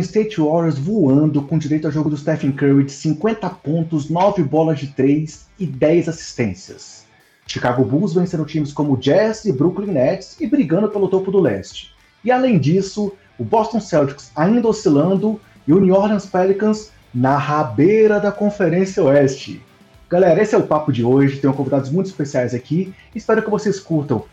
Golden State Warriors voando com direito ao jogo do Stephen Curry de 50 pontos, 9 bolas de 3 e 10 assistências. Chicago Bulls vencendo times como Jazz e Brooklyn Nets e brigando pelo topo do leste. E além disso, o Boston Celtics ainda oscilando e o New Orleans Pelicans na rabeira da Conferência Oeste. Galera, esse é o papo de hoje. Tenho convidados muito especiais aqui. Espero que vocês curtam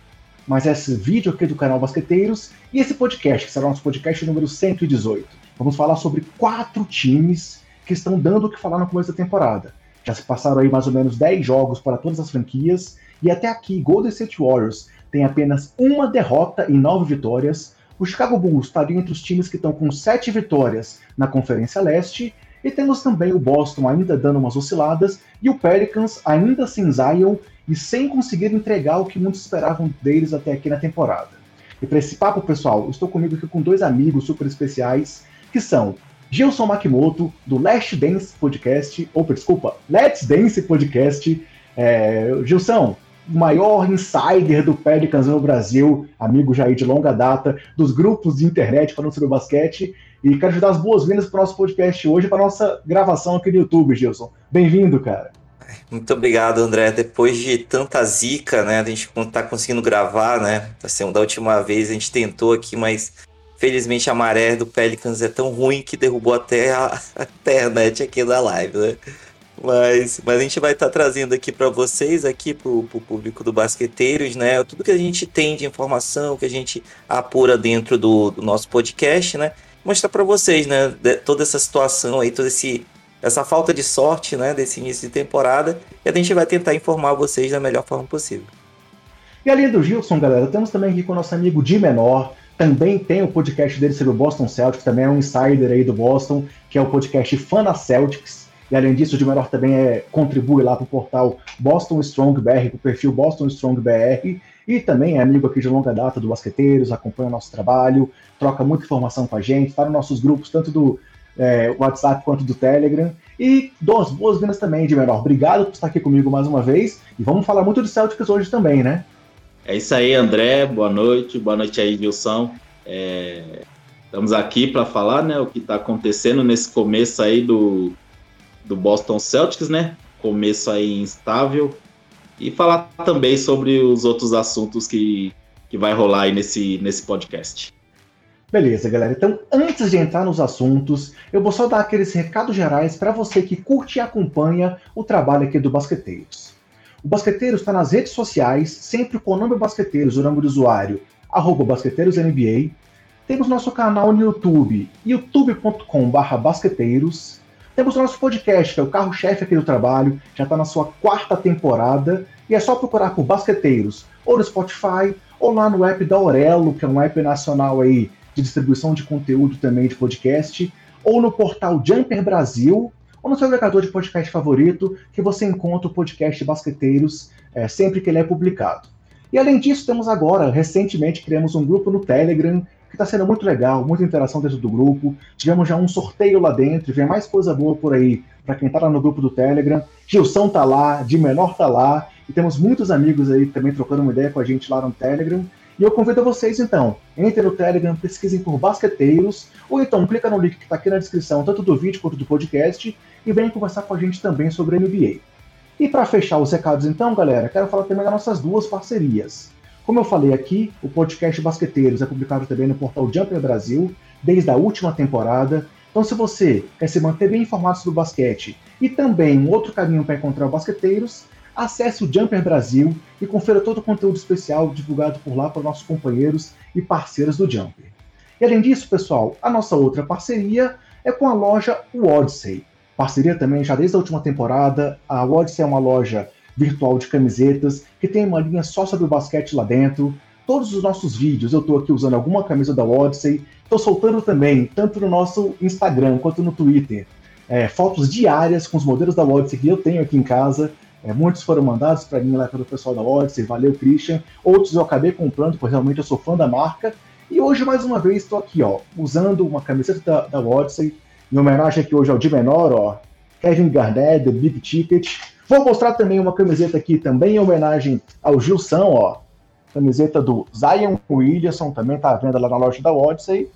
mais esse vídeo aqui do canal Basqueteiros e esse podcast, que será o nosso podcast número 118. Vamos falar sobre quatro times que estão dando o que falar no começo da temporada. Já se passaram aí mais ou menos 10 jogos para todas as franquias e até aqui Golden State Warriors tem apenas uma derrota e nove vitórias. O Chicago Bulls está entre os times que estão com sete vitórias na Conferência Leste e temos também o Boston ainda dando umas osciladas e o Pelicans ainda sem Zion e sem conseguir entregar o que muitos esperavam deles até aqui na temporada. E para esse papo, pessoal, estou comigo aqui com dois amigos super especiais, que são Gilson Makimoto, do Last Dance Podcast, ou desculpa, Let's Dance Podcast. É, Gilson, o maior insider do Pelicans no Brasil, amigo aí de longa data, dos grupos de internet falando sobre basquete. E quero te dar as boas-vindas para o nosso podcast hoje, para nossa gravação aqui no YouTube, Gilson. Bem-vindo, cara. Muito obrigado, André. Depois de tanta zica, né? A gente tá conseguindo gravar, né? Assim, da última vez a gente tentou aqui, mas felizmente a maré do Pelicans é tão ruim que derrubou até a, a internet aqui da live, né? Mas, mas a gente vai estar tá trazendo aqui para vocês, aqui para o público do Basqueteiros, né? Tudo que a gente tem de informação, que a gente apura dentro do, do nosso podcast, né? Mostrar para vocês, né? De, toda essa situação aí, todo esse essa falta de sorte né, desse início de temporada e a gente vai tentar informar vocês da melhor forma possível. E além do Gilson, galera, temos também aqui com o nosso amigo Di Menor, também tem o podcast dele sobre o Boston Celtics, também é um insider aí do Boston, que é o podcast Fana Celtics. E além disso, o Di Menor também é, contribui lá para o portal Boston Strong BR, para o perfil Boston Strong BR, e também é amigo aqui de longa data do Basqueteiros, acompanha o nosso trabalho, troca muita informação com a gente, está nos nossos grupos, tanto do é, WhatsApp quanto do Telegram. E dou as boas-vindas também, de menor. Obrigado por estar aqui comigo mais uma vez. E vamos falar muito de Celtics hoje também, né? É isso aí, André. Boa noite. Boa noite aí, Wilson. É... Estamos aqui para falar né, o que está acontecendo nesse começo aí do, do Boston Celtics, né? Começo aí instável. E falar também sobre os outros assuntos que, que vai rolar aí nesse, nesse podcast. Beleza, galera. Então, antes de entrar nos assuntos, eu vou só dar aqueles recados gerais para você que curte e acompanha o trabalho aqui do Basqueteiros. O Basqueteiros está nas redes sociais, sempre com o nome Basqueteiros, o nome do usuário, arroba BasqueteirosNBA. Temos nosso canal no YouTube, youtube.com.br basqueteiros. Temos nosso podcast, que é o carro-chefe aqui do trabalho, já está na sua quarta temporada, e é só procurar por Basqueteiros, ou no Spotify, ou lá no app da Aurelo, que é um app nacional aí de distribuição de conteúdo também de podcast, ou no portal Jumper Brasil, ou no seu agregador de podcast favorito, que você encontra o podcast Basqueteiros é, sempre que ele é publicado. E além disso, temos agora, recentemente, criamos um grupo no Telegram, que está sendo muito legal, muita interação dentro do grupo. Tivemos já um sorteio lá dentro, vem mais coisa boa por aí para quem está lá no grupo do Telegram. Gilson tá lá, de menor tá lá, e temos muitos amigos aí também trocando uma ideia com a gente lá no Telegram. E eu convido vocês então, entrem no Telegram, pesquisem por basqueteiros, ou então clica no link que está aqui na descrição, tanto do vídeo quanto do podcast, e venham conversar com a gente também sobre NBA. E para fechar os recados então, galera, quero falar também das nossas duas parcerias. Como eu falei aqui, o podcast Basqueteiros é publicado também no portal Jumper Brasil, desde a última temporada. Então, se você quer se manter bem informado sobre o basquete e também um outro caminho para encontrar o Basqueteiros, acesse o Jumper Brasil e confira todo o conteúdo especial divulgado por lá para nossos companheiros e parceiros do Jumper. E além disso, pessoal, a nossa outra parceria é com a loja Odyssey. Parceria também já desde a última temporada. A Odyssey é uma loja virtual de camisetas que tem uma linha só sobre o basquete lá dentro. Todos os nossos vídeos eu estou aqui usando alguma camisa da Odyssey. Estou soltando também, tanto no nosso Instagram quanto no Twitter, é, fotos diárias com os modelos da Odyssey que eu tenho aqui em casa. É, muitos foram mandados para mim lá pelo pessoal da Odyssey, valeu Christian. Outros eu acabei comprando, porque realmente eu sou fã da marca. E hoje, mais uma vez, estou aqui, ó, usando uma camiseta da, da Odyssey, em homenagem aqui hoje ao de menor, ó, Kevin Garnett, The Big Ticket. Vou mostrar também uma camiseta aqui, também em homenagem ao Gilson, ó, camiseta do Zion Williamson, também tá à venda lá na loja da Odyssey.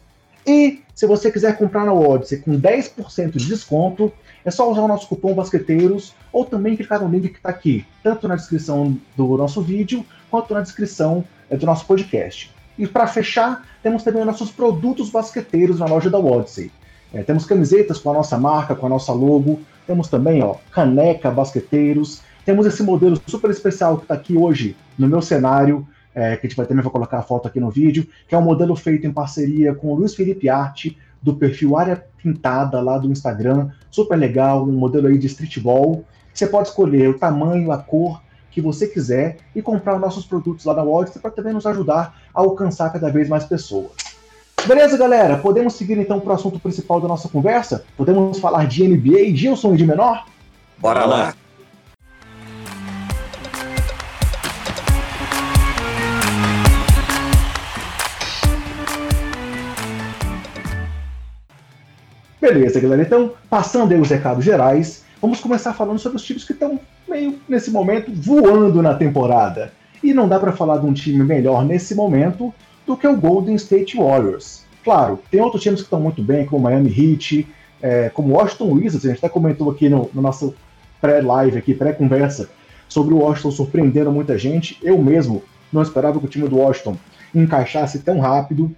E se você quiser comprar na Odyssey com 10% de desconto, é só usar o nosso cupom Basqueteiros ou também clicar no link que está aqui, tanto na descrição do nosso vídeo quanto na descrição é, do nosso podcast. E para fechar, temos também nossos produtos basqueteiros na loja da Odyssey. É, temos camisetas com a nossa marca, com a nossa logo, temos também ó, caneca basqueteiros, temos esse modelo super especial que está aqui hoje no meu cenário, é, que a gente vai também vai colocar a foto aqui no vídeo, que é um modelo feito em parceria com o Luiz Felipe Arte, do perfil Área Pintada lá do Instagram, super legal, um modelo aí de streetball. Você pode escolher o tamanho, a cor que você quiser e comprar nossos produtos lá na Odyssey para também nos ajudar a alcançar cada vez mais pessoas. Beleza, galera? Podemos seguir então para o assunto principal da nossa conversa? Podemos falar de NBA, Gilson e de menor? Bora lá! Beleza, galera. Então, passando aí os recados gerais, vamos começar falando sobre os times que estão meio nesse momento voando na temporada. E não dá para falar de um time melhor nesse momento do que o Golden State Warriors. Claro, tem outros times que estão muito bem, como o Miami Heat, é, como o Washington Wizards, a gente até comentou aqui no, no nosso pré-live, aqui, pré-conversa, sobre o Washington surpreendendo muita gente. Eu mesmo não esperava que o time do Washington encaixasse tão rápido.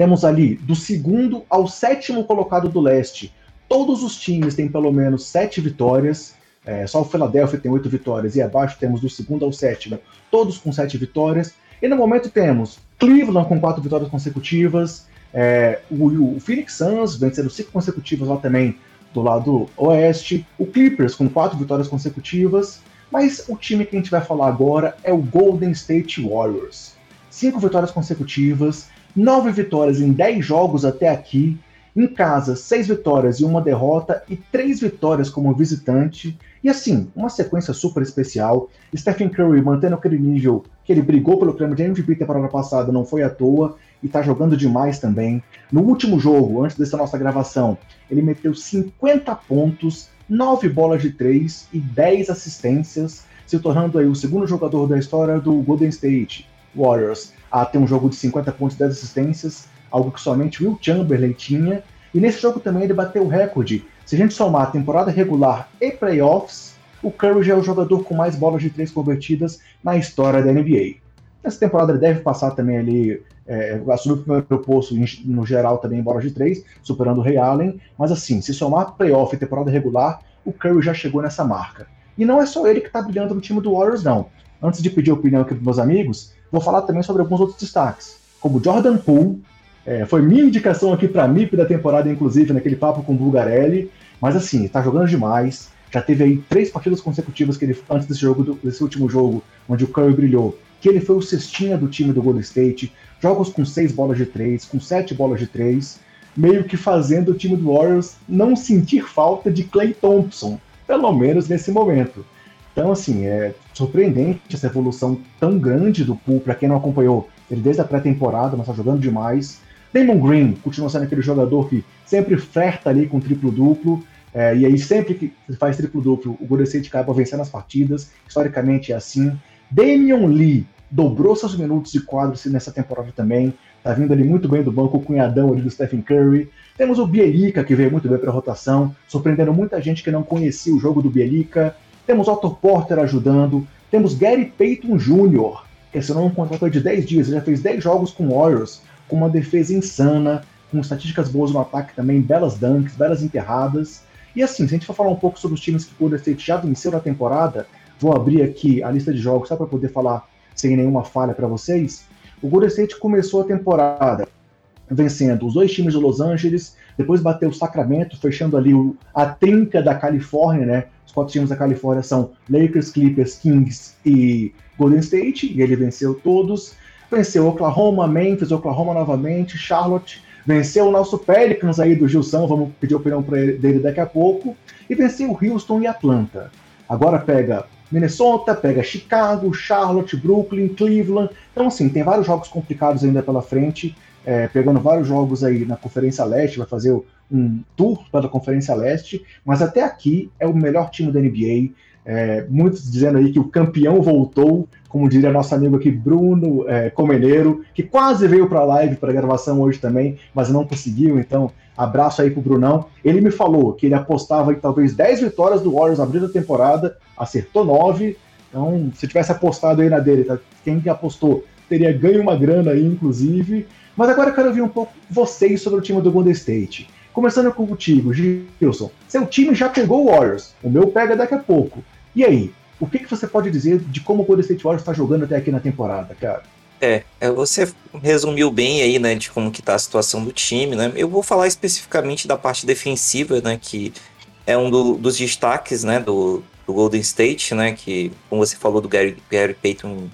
Temos ali do segundo ao sétimo colocado do leste. Todos os times têm pelo menos sete vitórias. É, só o Philadelphia tem oito vitórias e abaixo temos do segundo ao sétimo, todos com sete vitórias. E no momento temos Cleveland com quatro vitórias consecutivas, é, o, o, Phoenix Suns vencendo cinco consecutivas lá também do lado oeste, o Clippers com quatro vitórias consecutivas, mas o time que a gente vai falar agora é o Golden State Warriors. Cinco vitórias consecutivas, nove vitórias em dez jogos até aqui. Em casa, seis vitórias e uma derrota e três vitórias como visitante. E assim, uma sequência super especial. Stephen Curry mantendo aquele nível que ele brigou pelo prêmio de MVP temporada passada, não foi à toa, e tá jogando demais também. No último jogo, antes dessa nossa gravação, ele meteu 50 pontos, 9 bolas de 3 e 10 assistências, se tornando aí o segundo jogador da história do Golden State Warriors a ter um jogo de 50 pontos e 10 assistências, algo que somente Will Chamberlain tinha. E nesse jogo também ele bateu o recorde. Se a gente somar a temporada regular e playoffs, o Curry já é o jogador com mais bolas de três convertidas na história da NBA. Nessa temporada ele deve passar também ali, é, assumir o primeiro posto no geral também em bolas de três, superando o Ray Allen. Mas assim, se somar playoff e temporada regular, o Curry já chegou nessa marca. E não é só ele que está brilhando no time do Warriors, não. Antes de pedir opinião aqui dos meus amigos, Vou falar também sobre alguns outros destaques, como Jordan Poole, é, foi minha indicação aqui para MIP da temporada, inclusive, naquele papo com o Bulgarelli, mas assim, tá jogando demais, já teve aí três partidas consecutivas que ele, antes desse jogo, desse último jogo, onde o Curry brilhou, que ele foi o cestinha do time do Golden State, jogos com seis bolas de três, com sete bolas de três, meio que fazendo o time do Warriors não sentir falta de Clay Thompson, pelo menos nesse momento. Então, assim, é surpreendente essa evolução tão grande do Poole, para quem não acompanhou ele desde a pré-temporada, mas está jogando demais. Damon Green continua sendo aquele jogador que sempre flerta ali com triplo-duplo, é, e aí sempre que faz triplo-duplo, o Golden State acaba vencendo as partidas, historicamente é assim. Damian Lee dobrou seus minutos de quadro nessa temporada também, tá vindo ali muito bem do banco, o cunhadão ali do Stephen Curry. Temos o Bielica, que veio muito bem para a rotação, surpreendendo muita gente que não conhecia o jogo do Bielica. Temos Otto Porter ajudando. Temos Gary Payton Jr., que assinou um contrato de 10 dias. Ele já fez 10 jogos com Warriors, com uma defesa insana, com estatísticas boas no ataque também, belas dunks, belas enterradas. E assim, se a gente for falar um pouco sobre os times que o Golden State já venceu na temporada, vou abrir aqui a lista de jogos só para poder falar sem nenhuma falha para vocês. O Golden State começou a temporada vencendo os dois times de Los Angeles, depois bateu o Sacramento, fechando ali o, a trinca da Califórnia, né? Os quatro times da Califórnia são Lakers, Clippers, Kings e Golden State, e ele venceu todos. Venceu Oklahoma, Memphis, Oklahoma novamente, Charlotte, venceu o nosso Pelicans aí do Gilson, vamos pedir opinião ele, dele daqui a pouco, e venceu Houston e Atlanta. Agora pega Minnesota, pega Chicago, Charlotte, Brooklyn, Cleveland. Então, assim, tem vários jogos complicados ainda pela frente, é, pegando vários jogos aí na Conferência Leste, vai fazer um tour pela Conferência Leste, mas até aqui é o melhor time da NBA. É, muitos dizendo aí que o campeão voltou, como diria nosso amigo aqui, Bruno é, Comeneiro, que quase veio para a live, para gravação hoje também, mas não conseguiu, então abraço aí pro Brunão. Ele me falou que ele apostava em talvez 10 vitórias do Warriors abrindo a temporada, acertou 9, então se tivesse apostado aí na dele, tá? quem apostou teria ganho uma grana aí, inclusive. Mas agora eu quero ouvir um pouco vocês sobre o time do Golden State. Começando contigo, Gilson. Seu time já pegou o Warriors, o meu pega daqui a pouco. E aí, o que, que você pode dizer de como o Golden State Warriors está jogando até aqui na temporada, cara? É, é, você resumiu bem aí, né, de como que tá a situação do time, né? Eu vou falar especificamente da parte defensiva, né, que é um do, dos destaques, né, do, do, Golden State, né, que, como você falou do Gary, Gary Payton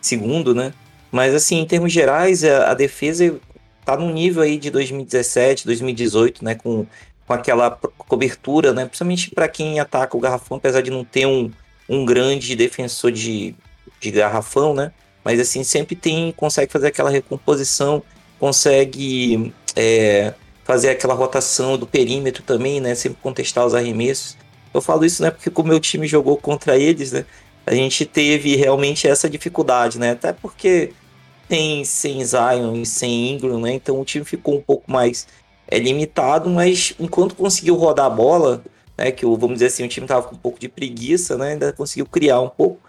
segundo, né, mas assim, em termos gerais, a, a defesa tá no nível aí de 2017, 2018, né, com, com aquela cobertura, né, principalmente para quem ataca o garrafão, apesar de não ter um, um grande defensor de, de garrafão, né, mas assim, sempre tem, consegue fazer aquela recomposição, consegue é, fazer aquela rotação do perímetro também, né, sempre contestar os arremessos. Eu falo isso, né, porque como o meu time jogou contra eles, né, a gente teve realmente essa dificuldade, né? Até porque tem sem Zion e sem Ingram, né? Então o time ficou um pouco mais é, limitado, mas enquanto conseguiu rodar a bola, né? Que vamos dizer assim, o time tava com um pouco de preguiça, né? Ainda conseguiu criar um pouco.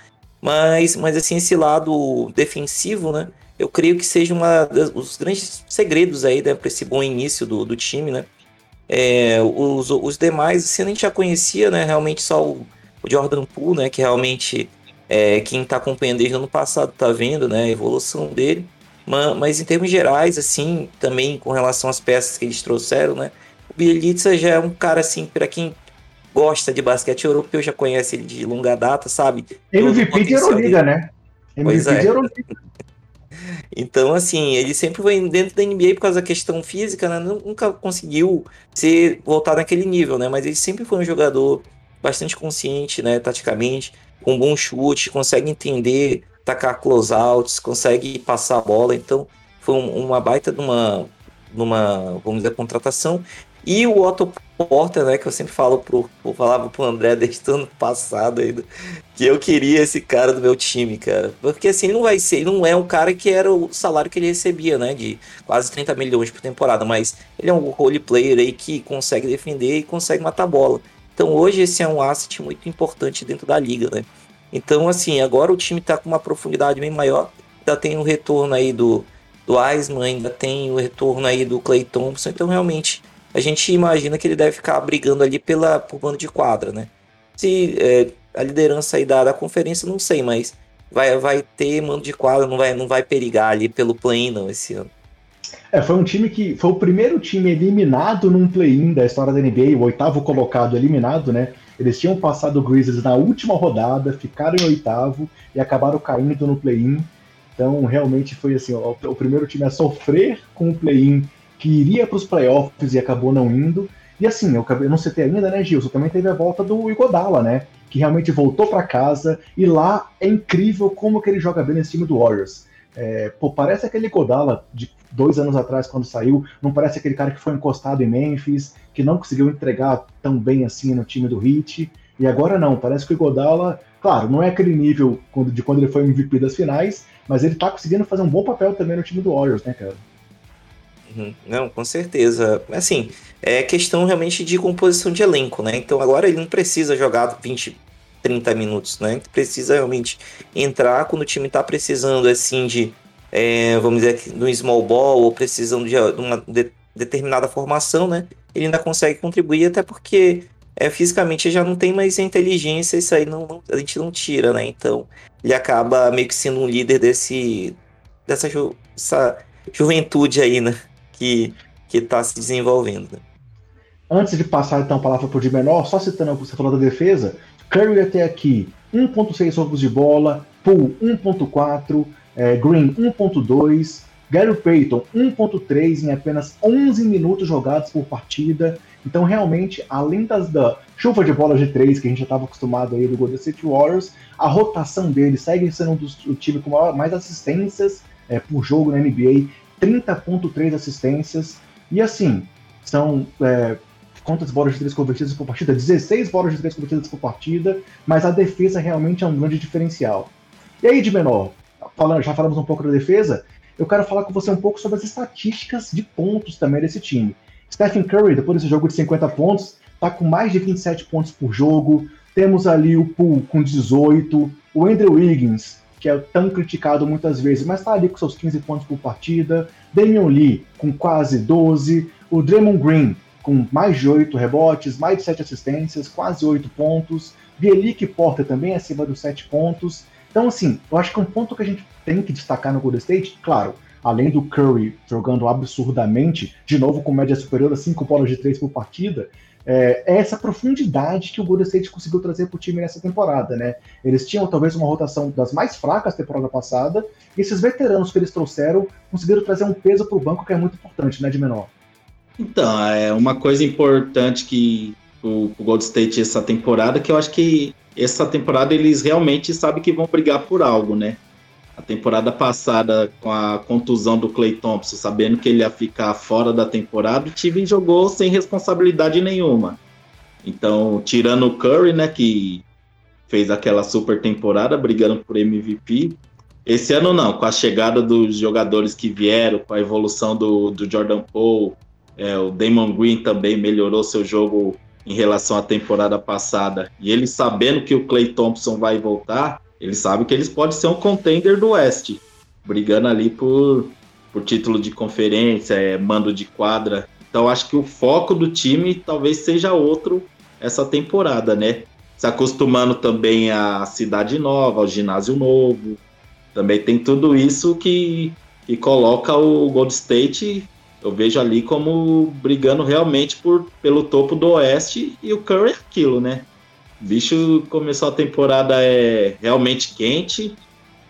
Mas, mas assim, esse lado defensivo, né? Eu creio que seja uma dos grandes segredos aí, né, para esse bom início do, do time, né? É, os, os demais, assim, a gente já conhecia, né? Realmente só o, o Jordan Poole, né? Que realmente é, quem está acompanhando desde o ano passado está vendo, né? A evolução dele. Mas, mas, em termos gerais, assim, também com relação às peças que eles trouxeram, né? O Bielitsa já é um cara, assim, para quem gosta de basquete europeu, já conhece ele de longa data, sabe? MVP de Euroliga, né? MVP pois é. de Euroliga. Então, assim, ele sempre foi dentro da NBA por causa da questão física, né? Nunca conseguiu ser voltar naquele nível, né? Mas ele sempre foi um jogador bastante consciente, né, taticamente, com bom chute, consegue entender, tacar close-outs, consegue passar a bola. Então, foi um, uma baita de uma, numa, vamos dizer, contratação. E o Otto Porter, né, que eu sempre falo pro, eu falava pro André desde o ano passado ainda, que eu queria esse cara do meu time, cara. Porque assim, não vai ser, não é um cara que era o salário que ele recebia, né, de quase 30 milhões por temporada, mas ele é um role player aí que consegue defender e consegue matar a bola. Então hoje esse é um asset muito importante dentro da liga, né? Então, assim, agora o time está com uma profundidade bem maior. Ainda tem o retorno aí do, do Eisman, ainda tem o retorno aí do Clay Thompson. Então, realmente, a gente imagina que ele deve ficar brigando ali pela, por bando de quadra, né? Se é, a liderança aí da, da conferência, não sei, mas vai, vai ter mando de quadra, não vai, não vai perigar ali pelo play não esse ano. É, foi um time que foi o primeiro time eliminado num play-in da história da NBA, o oitavo colocado eliminado, né? Eles tinham passado o Grizzlies na última rodada, ficaram em oitavo e acabaram caindo no play-in. Então, realmente foi assim, ó, o primeiro time a sofrer com o play-in que iria para os playoffs e acabou não indo. E assim, eu, eu não citei ainda, né, Gilson? Também teve a volta do Igodala, né? Que realmente voltou para casa e lá é incrível como que ele joga bem nesse time do Warriors. É, pô, parece aquele Godala de dois anos atrás, quando saiu. Não parece aquele cara que foi encostado em Memphis, que não conseguiu entregar tão bem assim no time do Heat. E agora não, parece que o Godala, claro, não é aquele nível de quando ele foi MVP das finais, mas ele tá conseguindo fazer um bom papel também no time do Warriors, né, cara? Uhum. Não, com certeza. Assim, é questão realmente de composição de elenco, né? Então agora ele não precisa jogar 20, 30 minutos, né? Precisa realmente entrar quando o time está precisando, assim, de, é, vamos dizer, no small ball ou precisando de uma de, determinada formação, né? Ele ainda consegue contribuir, até porque é, fisicamente já não tem mais inteligência, isso aí não, não, a gente não tira, né? Então ele acaba meio que sendo um líder desse, dessa ju, juventude aí, né? Que, que tá se desenvolvendo. Né? Antes de passar então a palavra para o de menor, só citando você falou da defesa, Curry até aqui 1.6 roubos de bola, Poole 1.4, é, Green 1.2, Gary Payton 1.3 em apenas 11 minutos jogados por partida. Então, realmente, além das, da chuva de bola de 3 que a gente já estava acostumado aí do Golden State Warriors, a rotação dele segue sendo um dos, o time com mais assistências é, por jogo na NBA, 30.3 assistências. E assim, são é, quantas bolas de três convertidas por partida? 16 bolas de três convertidas por partida, mas a defesa realmente é um grande diferencial. E aí, de menor, falando, já falamos um pouco da defesa, eu quero falar com você um pouco sobre as estatísticas de pontos também desse time. Stephen Curry, depois desse jogo de 50 pontos, está com mais de 27 pontos por jogo. Temos ali o Poole com 18, o Andrew Wiggins, que é tão criticado muitas vezes, mas está ali com seus 15 pontos por partida. Damian Lee com quase 12, o Draymond Green com mais de 8 rebotes, mais de 7 assistências, quase 8 pontos. Bielik Porter também acima dos 7 pontos. Então, assim, eu acho que um ponto que a gente tem que destacar no Golden State, claro, além do Curry jogando absurdamente, de novo com média superior a 5 bolas de 3 por partida, é, é, essa profundidade que o Golden State conseguiu trazer para o time nessa temporada, né? Eles tinham talvez uma rotação das mais fracas da temporada passada, e esses veteranos que eles trouxeram conseguiram trazer um peso para o banco que é muito importante, né, de menor. Então, é uma coisa importante que o, o Golden State essa temporada, que eu acho que essa temporada eles realmente sabem que vão brigar por algo, né? A temporada passada, com a contusão do Clay Thompson, sabendo que ele ia ficar fora da temporada, o time jogou sem responsabilidade nenhuma. Então, tirando o Curry, né, que fez aquela super temporada brigando por MVP. Esse ano não, com a chegada dos jogadores que vieram, com a evolução do, do Jordan Poole, é, o Damon Green também melhorou seu jogo em relação à temporada passada. E ele sabendo que o Clay Thompson vai voltar, eles sabem que eles podem ser um contender do Oeste, brigando ali por, por título de conferência, é, mando de quadra. Então acho que o foco do time talvez seja outro essa temporada, né? Se acostumando também à cidade nova, ao ginásio novo. Também tem tudo isso que, que coloca o Gold State, eu vejo ali como brigando realmente por, pelo topo do Oeste e o Curry é aquilo, né? bicho começou a temporada é realmente quente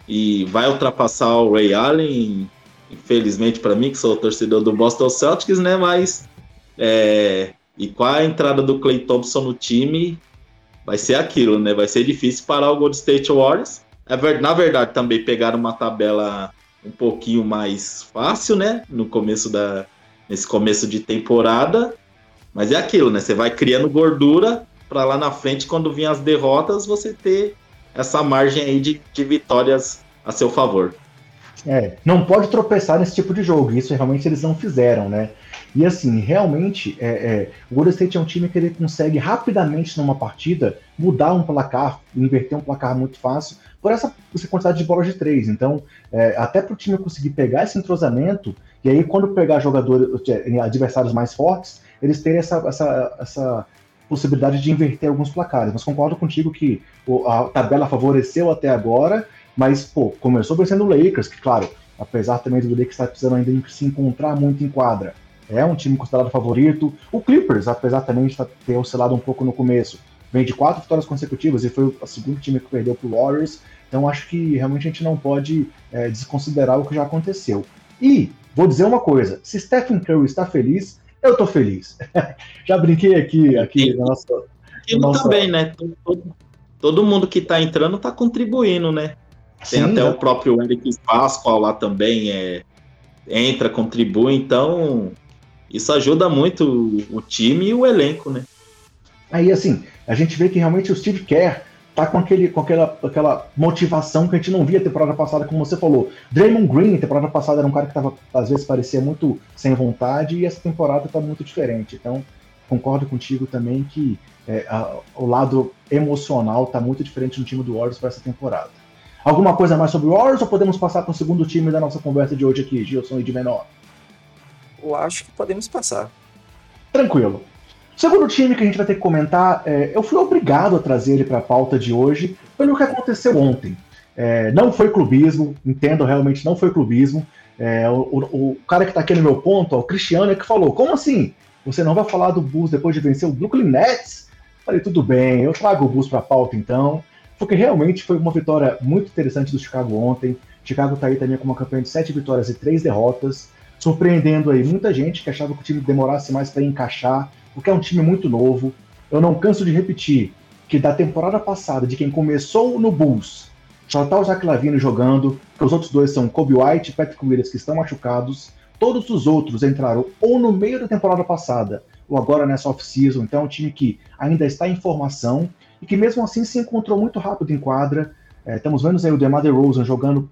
e vai ultrapassar o Ray Allen, infelizmente para mim, que sou torcedor do Boston Celtics, né? Mas é, e com a entrada do Clay Thompson no time, vai ser aquilo, né? Vai ser difícil parar o Gold State Warriors. É, na verdade, também pegaram uma tabela um pouquinho mais fácil, né? No começo da nesse começo de temporada, mas é aquilo, né? Você vai criando gordura para lá na frente, quando vir as derrotas, você ter essa margem aí de, de vitórias a seu favor. É, não pode tropeçar nesse tipo de jogo, isso realmente eles não fizeram, né? E assim, realmente, é, é, o Golden State é um time que ele consegue rapidamente numa partida mudar um placar, inverter um placar muito fácil, por essa, essa quantidade de bolas de três. Então, é, até para o time conseguir pegar esse entrosamento, e aí quando pegar jogadores, adversários mais fortes, eles terem essa, essa, essa possibilidade de inverter alguns placares. Mas concordo contigo que a tabela favoreceu até agora, mas, pô, começou vencendo o Lakers, que, claro, apesar também do Lakers estar precisando ainda se encontrar muito em quadra, é um time considerado favorito. O Clippers, apesar também de ter oscilado um pouco no começo, vem de quatro vitórias consecutivas e foi o segundo time que perdeu para o Warriors. Então acho que realmente a gente não pode é, desconsiderar o que já aconteceu. E vou dizer uma coisa: se Stephen Curry está feliz, eu tô feliz. Já brinquei aqui, aqui na nossa. Aquilo nossa... também, né? Todo, todo mundo que tá entrando tá contribuindo, né? Tem Sim, até o próprio Eric Pascoal lá também, é, entra, contribui, então isso ajuda muito o, time e o elenco, né? Aí, assim, a gente vê que realmente o Steve Kerr tá com, aquele, com aquela, aquela motivação que a gente não via temporada passada, como você falou. Draymond Green, temporada passada, era um cara que tava, às vezes parecia muito sem vontade, e essa temporada tá muito diferente. Então, concordo contigo também que é, a, o lado emocional tá muito diferente no time do Warriors para essa temporada. Alguma coisa mais sobre o Warriors ou podemos passar para o segundo time da nossa conversa de hoje aqui, Gilson e de menor? Eu acho que podemos passar. Tranquilo. Segundo time que a gente vai ter que comentar, é, eu fui obrigado a trazer ele para a pauta de hoje pelo que aconteceu ontem. É, não foi clubismo, entendo realmente, não foi clubismo. É, o, o, o, cara que está aqui no meu ponto, ó, o Cristiano, é que falou: como assim? Você não vai falar do Bulls depois de vencer o Brooklyn Nets? Falei, tudo bem, eu trago o Bulls para a pauta então, porque realmente foi uma vitória muito interessante do Chicago ontem. Chicago está aí também com uma campanha de sete vitórias e três derrotas, surpreendendo aí muita gente que achava que o time demorasse mais para encaixar porque é um time muito novo. Eu não canso de repetir que da temporada passada, de quem começou no Bulls, só tá o Zach Lavine jogando, que os outros dois são Kobe White e Patrick Williams, que estão machucados. Todos os outros entraram ou no meio da temporada passada ou agora nessa off-season. Então é um time que ainda está em formação e que mesmo assim se encontrou muito rápido em quadra. É, estamos vendo aí o DeMar DeRozan jogando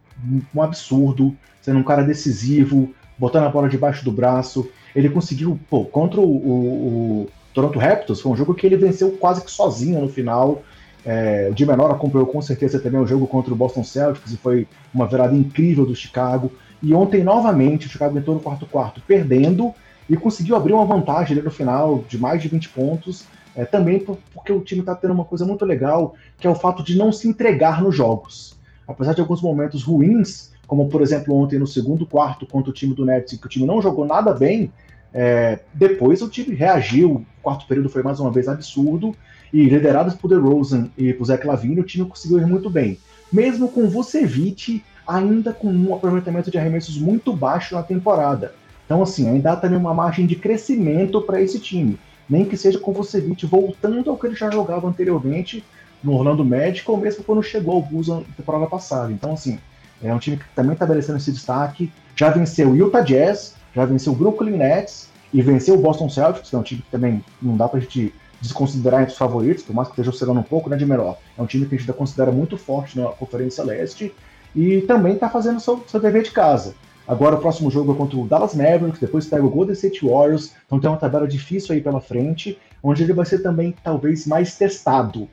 um absurdo, sendo um cara decisivo, botando a bola debaixo do braço. Ele conseguiu, pô, contra o, o, o Toronto Raptors, foi um jogo que ele venceu quase que sozinho no final. É, de menor acompanhou com certeza também o jogo contra o Boston Celtics e foi uma virada incrível do Chicago. E ontem, novamente, o Chicago entrou no quarto-quarto perdendo e conseguiu abrir uma vantagem no final de mais de 20 pontos. É, também porque o time está tendo uma coisa muito legal, que é o fato de não se entregar nos jogos. Apesar de alguns momentos ruins, como por exemplo ontem no segundo quarto contra o time do Nets, que o time não jogou nada bem, é, depois o time reagiu, o quarto período foi mais uma vez absurdo, e liderados por DeRozan e por Zach Lavine, o time conseguiu ir muito bem. Mesmo com Vucevic ainda com um aproveitamento de arremessos muito baixo na temporada. Então, assim, ainda há também uma margem de crescimento para esse time. Nem que seja com Vucevic voltando ao que ele já jogava anteriormente no Orlando Magic, ou mesmo quando chegou ao Bulls na temporada passada. Então, assim, é um time que também está merecendo esse destaque. Já venceu o Utah Jazz, já venceu o Brooklyn Nets e venceu o Boston Celtics, que é um time que também não dá para a gente desconsiderar entre os favoritos, por mais que esteja oscilando um pouco, né, de melhor. É um time que a gente ainda considera muito forte na Conferência Leste e também está fazendo seu, seu dever de casa. Agora o próximo jogo é contra o Dallas Mavericks, depois pega o Golden State Warriors, então tem uma tabela difícil aí pela frente, onde ele vai ser também talvez mais testado.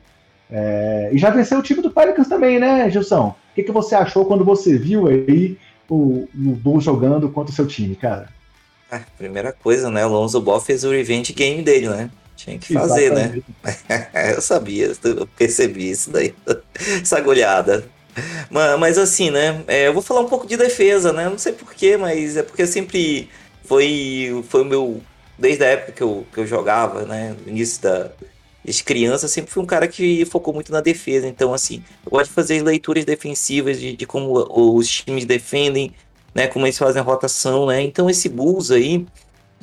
É... e já venceu o time do Pelicans também, né, Gilson? O que, que você achou quando você viu aí o, o Bulls jogando contra o seu time, cara? Ah, primeira coisa, né? O Lonzo Ball fez o revenge game dele, né? Tinha que fazer, né? Exatamente. né? eu sabia, eu percebi isso daí. Essa agulhada. Mas, mas assim, né? É, eu vou falar um pouco de defesa, né? Não sei porquê, mas é porque sempre foi, foi o meu. Desde a época que eu, que eu jogava, né? No início da, desde criança, sempre fui um cara que focou muito na defesa. Então, assim, eu gosto de fazer leituras defensivas de, de como os times defendem, né? Como eles fazem a rotação, né? Então, esse Bulls aí,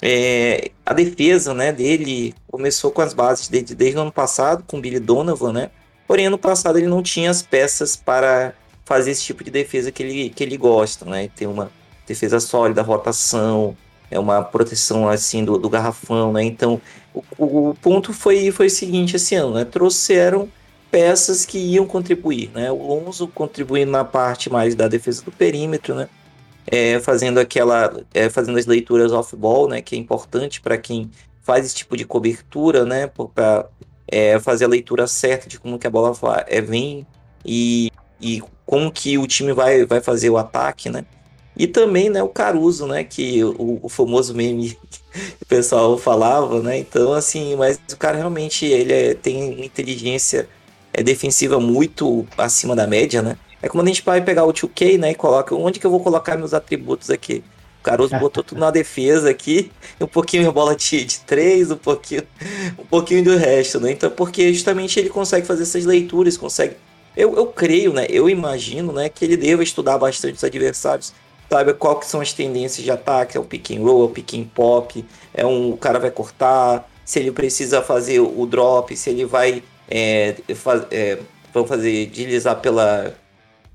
é, a defesa, né, dele começou com as bases desde, desde o ano passado, com o Billy Donovan, né? Porém, ano passado ele não tinha as peças para fazer esse tipo de defesa que ele, que ele gosta, né? Tem uma defesa sólida, rotação, é uma proteção assim do, do garrafão, né? Então, o, o, ponto foi, foi o seguinte esse ano, né? Trouxeram peças que iam contribuir, né? O Lonzo contribuindo na parte mais da defesa do perímetro, né? É, fazendo aquela, é, fazendo as leituras off-ball, né? Que é importante para quem faz esse tipo de cobertura, né? Para é, fazer a leitura certa de como que a bola é, vem e, e como que o time vai, vai fazer o ataque, né? E também, né, o Caruso, né, que o, o famoso meme que o pessoal falava, né? Então, assim, mas o cara realmente ele é, tem uma inteligência é, defensiva muito acima da média, né? É como a gente vai pegar o 2K, né, e coloca onde que eu vou colocar meus atributos aqui. O Caruso botou tudo na defesa aqui, um pouquinho de bola de, de três, um pouquinho, um pouquinho do resto, né? Então, porque justamente ele consegue fazer essas leituras, consegue. Eu, eu creio, né? Eu imagino, né, que ele deva estudar bastante os adversários, sabe qual que são as tendências de ataque, é o pick and roll, é o pick and pop, é um o cara vai cortar, se ele precisa fazer o drop, se ele vai é, faz, é, fazer deslizar pela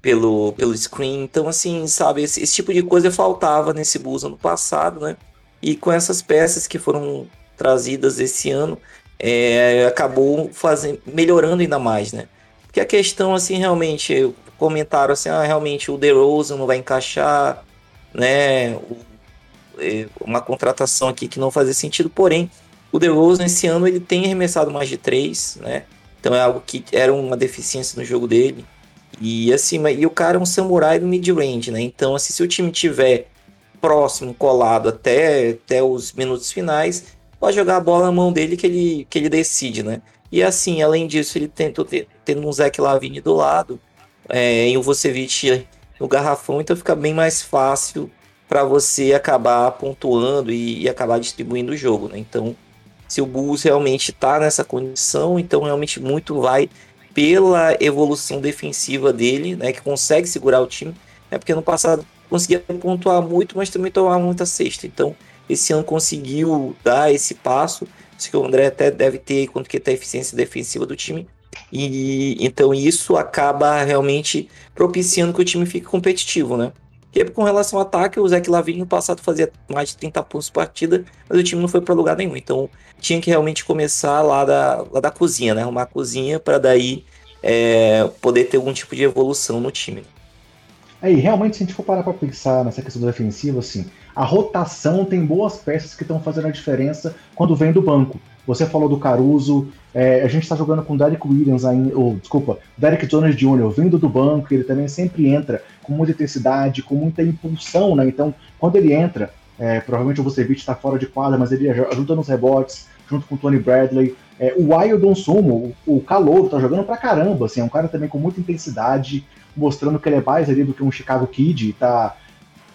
pelo, pelo screen. Então, assim, sabe, esse, esse, tipo de coisa faltava nesse Bulls ano passado, né? E com essas peças que foram trazidas esse ano, é, acabou fazendo, melhorando ainda mais, né? Porque a questão, assim, realmente, comentaram assim, ah, realmente o DeRozan não vai encaixar, né? É, uma contratação aqui que não fazia sentido, porém, o DeRozan esse ano ele tem arremessado mais de três, né? Então é algo que era uma deficiência no jogo dele. E assim, e o cara é um samurai do mid-range, né? Então, assim, se o time tiver próximo, colado até, até os minutos finais, pode jogar a bola na mão dele que ele, que ele decide, né? E assim, além disso, ele tentou ter, tendo um Zeke Lavine do lado, é, e o Vucevic no garrafão, então fica bem mais fácil para você acabar pontuando e, e, acabar distribuindo o jogo, né? Então, se o Bulls realmente está nessa condição, então realmente muito vai pela evolução defensiva dele, né, que consegue segurar o time, né, porque no passado conseguia pontuar muito, mas também tomar muita cesta. Então, esse ano conseguiu dar esse passo. Acho que o André até deve ter quanto que tá a eficiência defensiva do time. E então isso acaba realmente propiciando que o time fique competitivo, né? E com relação ao ataque, o Zeke Lavine no passado fazia mais de 30 pontos por partida, mas o time não foi para lugar nenhum. Então tinha que realmente começar lá da, lá da cozinha, né? Arrumar a cozinha para daí é, poder ter algum tipo de evolução no time. Aí, realmente, se a gente for parar para pensar nessa questão defensiva, assim, a rotação tem boas peças que estão fazendo a diferença quando vem do banco. Você falou do Caruso, é, a gente está jogando com o Derek Williams ainda, ou desculpa, Derek Jones Jr. vindo do banco, ele também sempre entra com muita intensidade, com muita impulsão, né? Então, quando ele entra, é, provavelmente o Vucevic está fora de quadra, mas ele ajuda nos rebotes, junto com o Tony Bradley. É, o Wildon Sumo, o, o Calouro, tá jogando pra caramba, assim, é um cara também com muita intensidade, mostrando que ele é mais ali do que um Chicago Kid, tá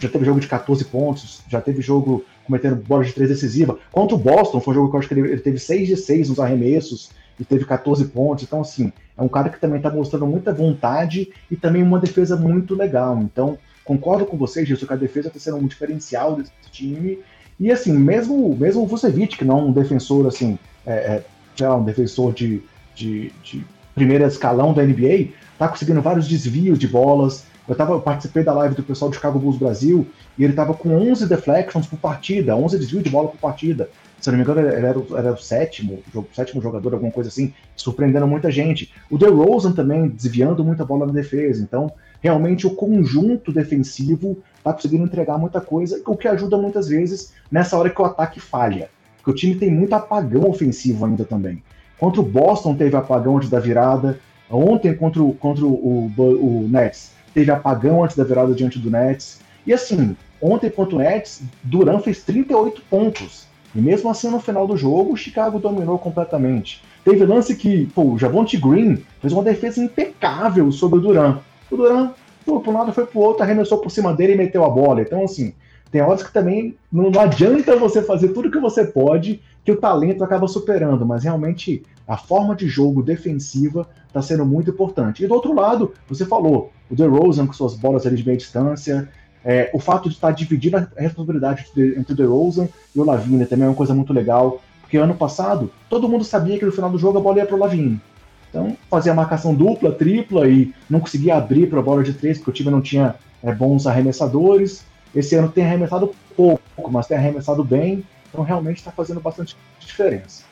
já teve jogo de 14 pontos, já teve jogo cometendo bola de três decisiva. Contra o Boston, foi um jogo que eu acho que ele, ele teve 6 de 6 nos arremessos e teve 14 pontos. Então, assim, é um cara que também está mostrando muita vontade e também uma defesa muito legal. Então, concordo com vocês, Gilson, que a defesa está sendo um diferencial desse time. E, assim, mesmo, mesmo o Vucevic, que não é um defensor, assim, é, é, um defensor de, de, de primeiro escalão da NBA, tá conseguindo vários desvios de bolas, eu, tava, eu participei da live do pessoal do Chicago Bulls Brasil e ele tava com 11 deflections por partida, 11 desvios de bola por partida. Se eu não me engano, ele era, o, era o sétimo, sétimo jogador, alguma coisa assim, surpreendendo muita gente. O DeRozan também desviando muita bola na defesa. Então, realmente, o conjunto defensivo tá conseguindo entregar muita coisa, o que ajuda muitas vezes nessa hora que o ataque falha. Porque o time tem muito apagão ofensivo ainda também. Contra o Boston teve apagão antes da virada. Ontem contra o, contra o, o, o Nets teve apagão antes da virada diante do Nets. E assim, ontem contra o Nets, Duran fez 38 pontos. E mesmo assim, no final do jogo, o Chicago dominou completamente. Teve lance que, pô, o Javonte Green fez uma defesa impecável sobre o Duran. O Duran foi para um lado, foi para o outro, arremessou por cima dele e meteu a bola. Então, assim, tem horas que também não, não adianta você fazer tudo que você pode, que o talento acaba superando, mas realmente a forma de jogo defensiva está sendo muito importante. E do outro lado, você falou, o DeRozan com suas bolas ali de meia distância, é, o fato de estar tá dividindo a responsabilidade entre o DeRozan e o Lavigne também é uma coisa muito legal, porque ano passado todo mundo sabia que no final do jogo a bola ia para o Lavigne. Então fazia marcação dupla, tripla e não conseguia abrir para a bola de três, porque o time não tinha é, bons arremessadores. Esse ano tem arremessado pouco, mas tem arremessado bem, então realmente está fazendo bastante diferença.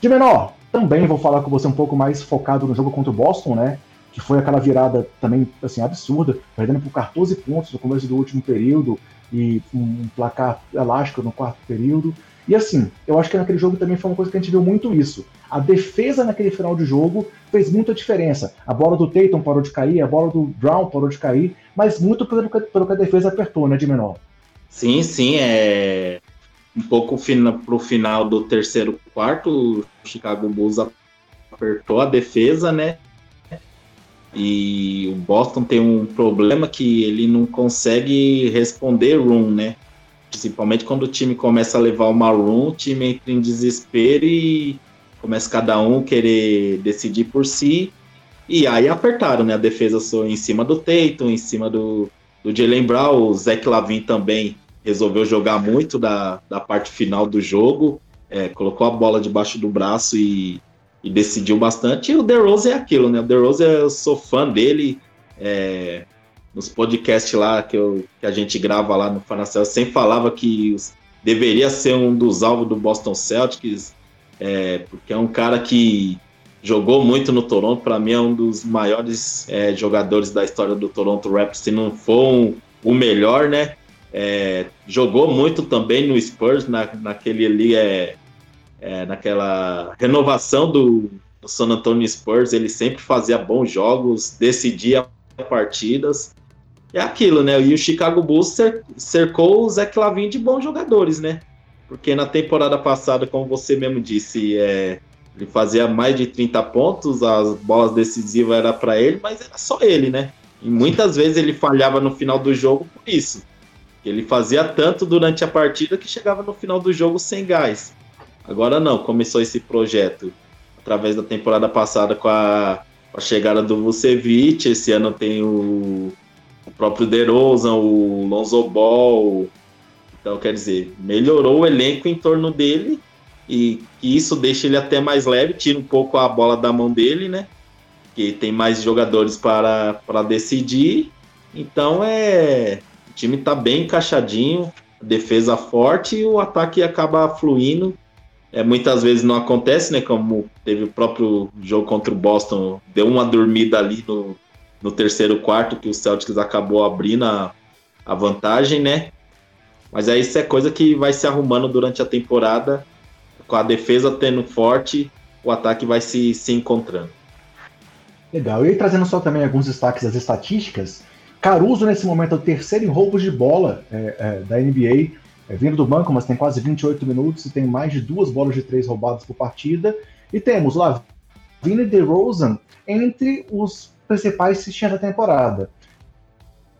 De menor, também vou falar com você um pouco mais focado no jogo contra o Boston, né? Que foi aquela virada também assim absurda, perdendo por 14 pontos no começo do último período e um placar elástico no quarto período. E assim, eu acho que naquele jogo também foi uma coisa que a gente viu muito isso. A defesa naquele final de jogo fez muita diferença. A bola do Tatum parou de cair, a bola do Brown parou de cair, mas muito pelo que, pelo que a defesa apertou, né, de menor. Sim, sim, é um pouco para o final do terceiro quarto, o Chicago Bulls apertou a defesa, né? E o Boston tem um problema que ele não consegue responder room, né? Principalmente quando o time começa a levar uma room, o time entra em desespero e começa cada um querer decidir por si. E aí apertaram, né? A defesa só em cima do Tatum, em cima do, do Jalen Brown, o Zach Lavin também resolveu jogar muito da, da parte final do jogo, é, colocou a bola debaixo do braço e, e decidiu bastante. E o DeRozan é aquilo, né? O DeRozan, eu sou fã dele. É, nos podcasts lá que, eu, que a gente grava lá no Fanacel, sempre falava que os, deveria ser um dos alvos do Boston Celtics, é, porque é um cara que jogou muito no Toronto, para mim é um dos maiores é, jogadores da história do Toronto Raptors, se não for um, o melhor, né? É, jogou muito também no Spurs, na, naquele ali, é, é, naquela renovação do, do, San Antonio Spurs, ele sempre fazia bons jogos, decidia partidas. É aquilo, né? E o Chicago Bulls cercou o Zé Clavin de bons jogadores, né? Porque na temporada passada, como você mesmo disse, é, ele fazia mais de 30 pontos, as bolas decisivas era para ele, mas era só ele, né? E muitas vezes ele falhava no final do jogo por isso. Ele fazia tanto durante a partida que chegava no final do jogo sem gás. Agora não, começou esse projeto através da temporada passada com a, com a chegada do Vucevic. Esse ano tem o, o próprio DeRozan, o Lonzo Ball. Então, quer dizer, melhorou o elenco em torno dele e, isso deixa ele até mais leve, tira um pouco a bola da mão dele, né? Que tem mais jogadores para, para decidir. Então é time tá bem encaixadinho, defesa forte e o ataque acaba fluindo. É, muitas vezes não acontece, né? Como teve o próprio jogo contra o Boston, deu uma dormida ali no, no terceiro quarto, que o Celtics acabou abrindo a, a vantagem, né? Mas aí isso é coisa que vai se arrumando durante a temporada, com a defesa tendo forte, o ataque vai se, se encontrando. Legal. E trazendo só também alguns destaques das estatísticas, Caruso, nesse momento, é o terceiro em roubos de bola é, é, da NBA, é, vindo do banco, mas tem quase 28 minutos e tem mais de duas bolas de três roubadas por partida. E temos lá Vini DeRozan entre os principais cistinhas da temporada.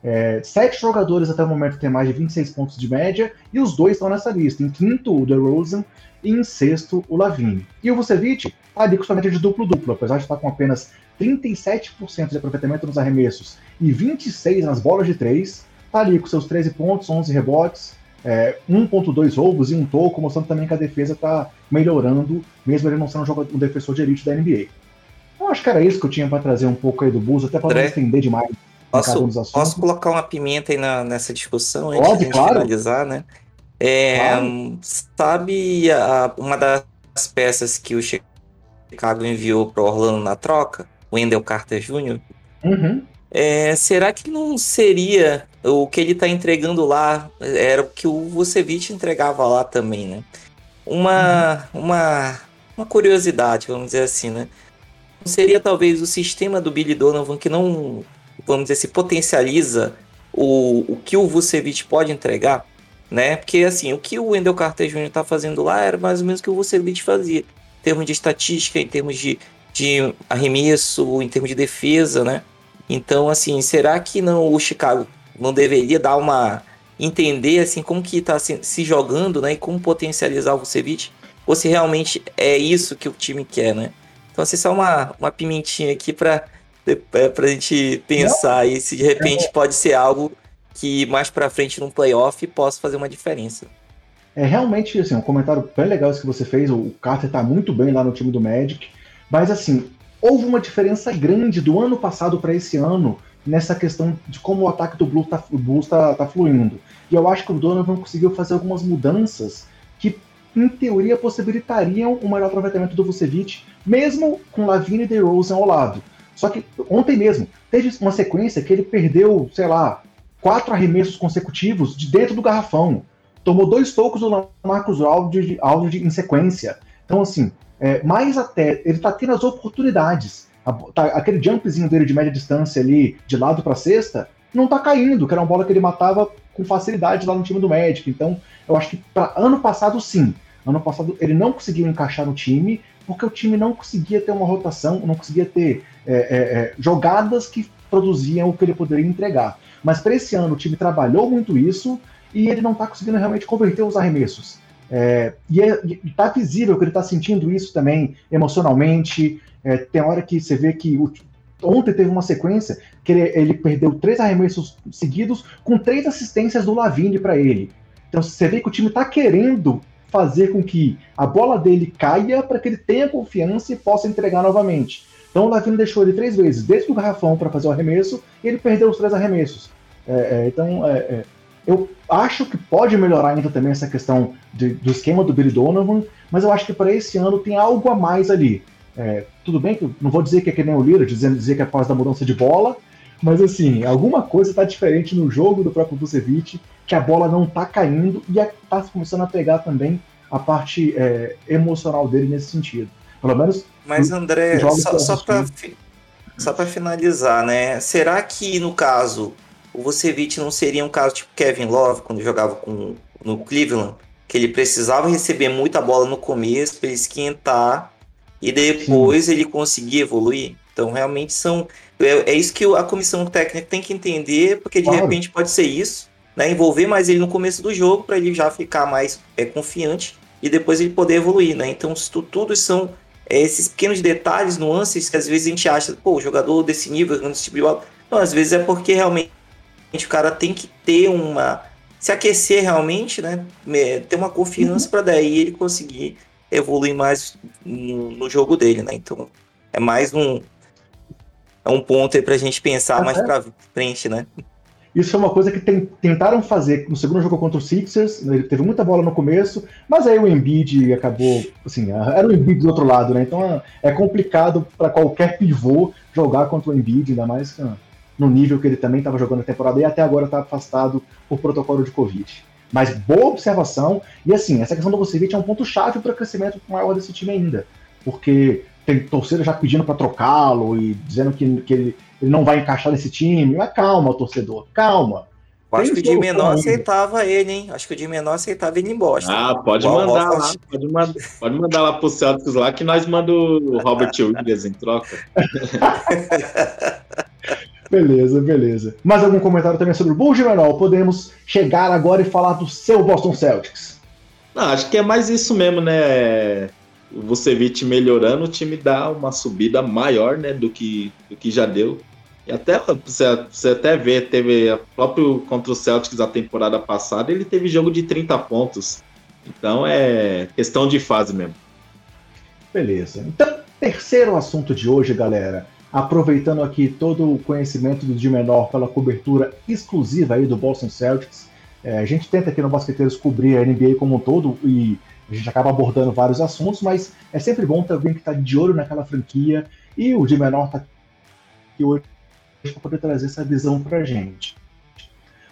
É, sete jogadores até o momento têm mais de 26 pontos de média e os dois estão nessa lista. Em quinto, o DeRozan e em sexto, o Lavine. E o Vucevic está ali com sua média de duplo-duplo, apesar de estar com apenas 37% de aproveitamento nos arremessos e 26% nas bolas de três, está ali com seus 13 pontos, 11 rebotes, é, 1.2 roubos e um toco, mostrando também que a defesa está melhorando, mesmo ele não sendo um, jogador, um defensor de elite da NBA. Eu acho que era isso que eu tinha para trazer um pouco aí do Buzo, até para não estender demais. Posso, posso colocar uma pimenta aí na, nessa discussão antes Pode, de claro. finalizar, né? É, claro. Sabe a, uma das peças que o Chicago enviou para Orlando na troca? O Wendell Carter Jr.? Uhum. É, será que não seria o que ele está entregando lá? Era o que o Vucevic entregava lá também, né? Uma, uhum. uma, uma curiosidade, vamos dizer assim, né? Seria talvez o sistema do Billy Donovan que não vamos dizer, se potencializa o, o que o Vucevic pode entregar, né? Porque assim, o que o Wendell Carter Jr. tá fazendo lá era mais ou menos o que o Vucevic fazia, em termos de estatística, em termos de, de arremesso, em termos de defesa, né? Então, assim, será que não o Chicago não deveria dar uma entender assim como que tá se, se jogando, né, e como potencializar o Vucevic? Ou se realmente é isso que o time quer, né? Então, assim, só uma, uma pimentinha aqui para é pra gente pensar aí se de repente é. pode ser algo que mais pra frente num playoff possa fazer uma diferença. É realmente assim, um comentário bem legal esse que você fez. O Carter tá muito bem lá no time do Magic, mas assim, houve uma diferença grande do ano passado para esse ano nessa questão de como o ataque do Blues tá, Blues tá, tá fluindo. E eu acho que o Donovan conseguiu fazer algumas mudanças que, em teoria, possibilitariam um melhor aproveitamento do Vucevic, mesmo com Lavine e DeRozan ao lado. Só que ontem mesmo, teve uma sequência que ele perdeu, sei lá, quatro arremessos consecutivos de dentro do garrafão. Tomou dois tocos do Marcos Aldridge, Aldridge em sequência. Então, assim, é, mais até, ele tá tendo as oportunidades. A, tá, aquele jumpzinho dele de média distância ali, de lado para cesta, não tá caindo, que era uma bola que ele matava com facilidade lá no time do Magic. Então, eu acho que para ano passado, sim. Ano passado ele não conseguiu encaixar no time, porque o time não conseguia ter uma rotação, não conseguia ter é, é, é, jogadas que produziam o que ele poderia entregar. Mas para esse ano o time trabalhou muito isso e ele não está conseguindo realmente converter os arremessos. É, e está visível que ele está sentindo isso também emocionalmente. É, tem hora que você vê que o, ontem teve uma sequência que ele, ele, perdeu três arremessos seguidos com três assistências do Lavine para ele. Então você vê que o time está querendo fazer com que a bola dele caia para que ele tenha confiança e possa entregar novamente. Então o Lavino deixou ele três vezes dentro do garrafão para fazer o arremesso e ele perdeu os três arremessos. É, é, então é, é, eu acho que pode melhorar ainda também essa questão de, do esquema do Billy Donovan, mas eu acho que para esse ano tem algo a mais ali. É, tudo bem que não vou dizer que é que nem o Lira, dizendo dizer que é por causa da mudança de bola, mas assim, alguma coisa está diferente no jogo do próprio Vucevic, que a bola não está caindo e está começando a pegar também a parte é, emocional dele nesse sentido. Pelo menos. Mas, André, só, só para para finalizar, né? Será que no caso o Vucevic não seria um caso tipo Kevin Love quando jogava com, no Cleveland, que ele precisava receber muita bola no começo para esquentar e depois Sim. ele conseguir evoluir? Então realmente são é, é, isso que a comissão técnica tem que entender, porque de claro. repente pode ser isso, né? Envolver mais ele no começo do jogo para ele já ficar mais é, confiante e depois ele poder evoluir, né? Então isso, tudo são é, esses pequenos detalhes, nuances que às vezes a gente acha, pô, o jogador desse nível, desse tipo de bola. Não, às vezes é porque realmente o cara tem que ter uma. se aquecer realmente, né? Ter uma confiança uhum. para daí ele conseguir evoluir mais no, no, jogo dele, né? Então é mais um. É um ponto aí pra gente pensar mais pra frente, né? Isso foi uma coisa que tem, tentaram fazer no segundo jogo contra o Sixers. Né, ele teve muita bola no começo, mas aí o Embiid acabou, assim, era o Embiid do outro lado, né? Então é complicado para qualquer pivô jogar contra o Embiid, ainda mais no nível que ele também estava jogando a temporada e até agora está afastado por protocolo de Covid. Mas boa observação, e assim, essa questão do Vucevic é um ponto-chave para o crescimento maior desse time ainda, porque tem torcida já pedindo para trocá-lo e dizendo que, que ele, ele não vai encaixar nesse time. Mas calma, torcedor, calma. Acho que o de menor aceitava ele, hein? Acho que o de menor aceitava ele em Boston. Ah, pode mandar lá. Pode, mandar, pode mandar lá pro Celtics lá que nós mandamos o Robert Williams em troca. beleza, beleza. Mais algum comentário também sobre o Bulls menor? Podemos chegar agora e falar do seu Boston Celtics. Não, acho que é mais isso mesmo, né? O Vucevic melhorando, o time dá uma subida maior, né, do que, do que já deu. E até você, você até vê, teve próprio contra o Celtics a temporada passada, ele teve jogo de 30 pontos. Então é questão de fase mesmo. Beleza. Então, terceiro assunto de hoje, galera. Aproveitando aqui todo o conhecimento do de menor pela cobertura exclusiva aí do Boston Celtics. É, a gente tenta aqui no Basqueteiros cobrir a NBA como um todo e a gente acaba abordando vários assuntos, mas é sempre bom ter alguém que está de olho naquela franquia e o de menor está aqui hoje para poder trazer essa visão para a gente.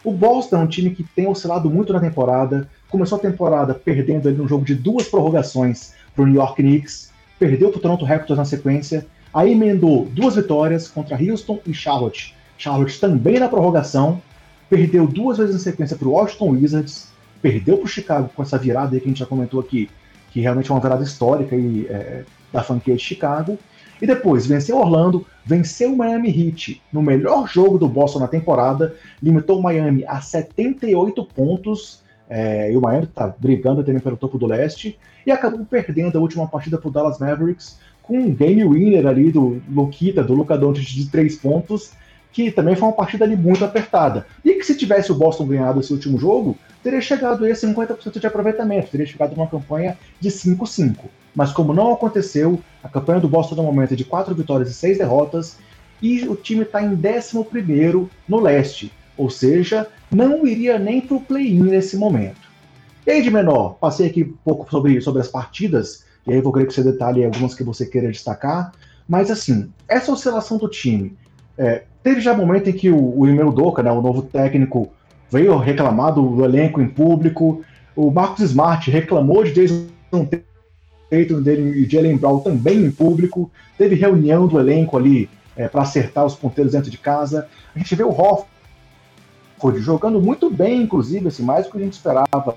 O Boston é um time que tem oscilado muito na temporada. Começou a temporada perdendo ali um jogo de duas prorrogações para o New York Knicks, perdeu para o Toronto Raptors na sequência, aí emendou duas vitórias contra Houston e Charlotte. Charlotte também na prorrogação, perdeu duas vezes na sequência para o Washington Wizards, perdeu para o Chicago com essa virada aí que a gente já comentou aqui, que realmente é uma virada histórica aí, é, da franquia de Chicago, e depois venceu Orlando, venceu o Miami Heat no melhor jogo do Boston na temporada, limitou o Miami a 78 pontos, é, e o Miami está brigando também pelo topo do leste, e acabou perdendo a última partida para o Dallas Mavericks, com um game winner ali do Luquita, do Luca Doncic de 3 pontos, que também foi uma partida ali muito apertada. E que se tivesse o Boston ganhado esse último jogo, teria chegado a 50% de aproveitamento, teria chegado uma campanha de 5-5 mas como não aconteceu, a campanha do Boston no momento é de 4 vitórias e 6 derrotas, e o time está em 11 no leste, ou seja, não iria nem para o play-in nesse momento. E aí, de menor, passei aqui um pouco sobre, sobre as partidas, e aí vou querer que você detalhe algumas que você queira destacar, mas assim, essa oscilação do time, é, teve já momento em que o, o Emil Doca, né, o novo técnico, veio reclamar do elenco em público, o Marcos Smart reclamou de Jason Tatum dele e Jalen Brown também em público. Teve reunião do elenco ali é, para acertar os ponteiros dentro de casa. A gente vê o Hofford jogando muito bem, inclusive, assim, mais do que a gente esperava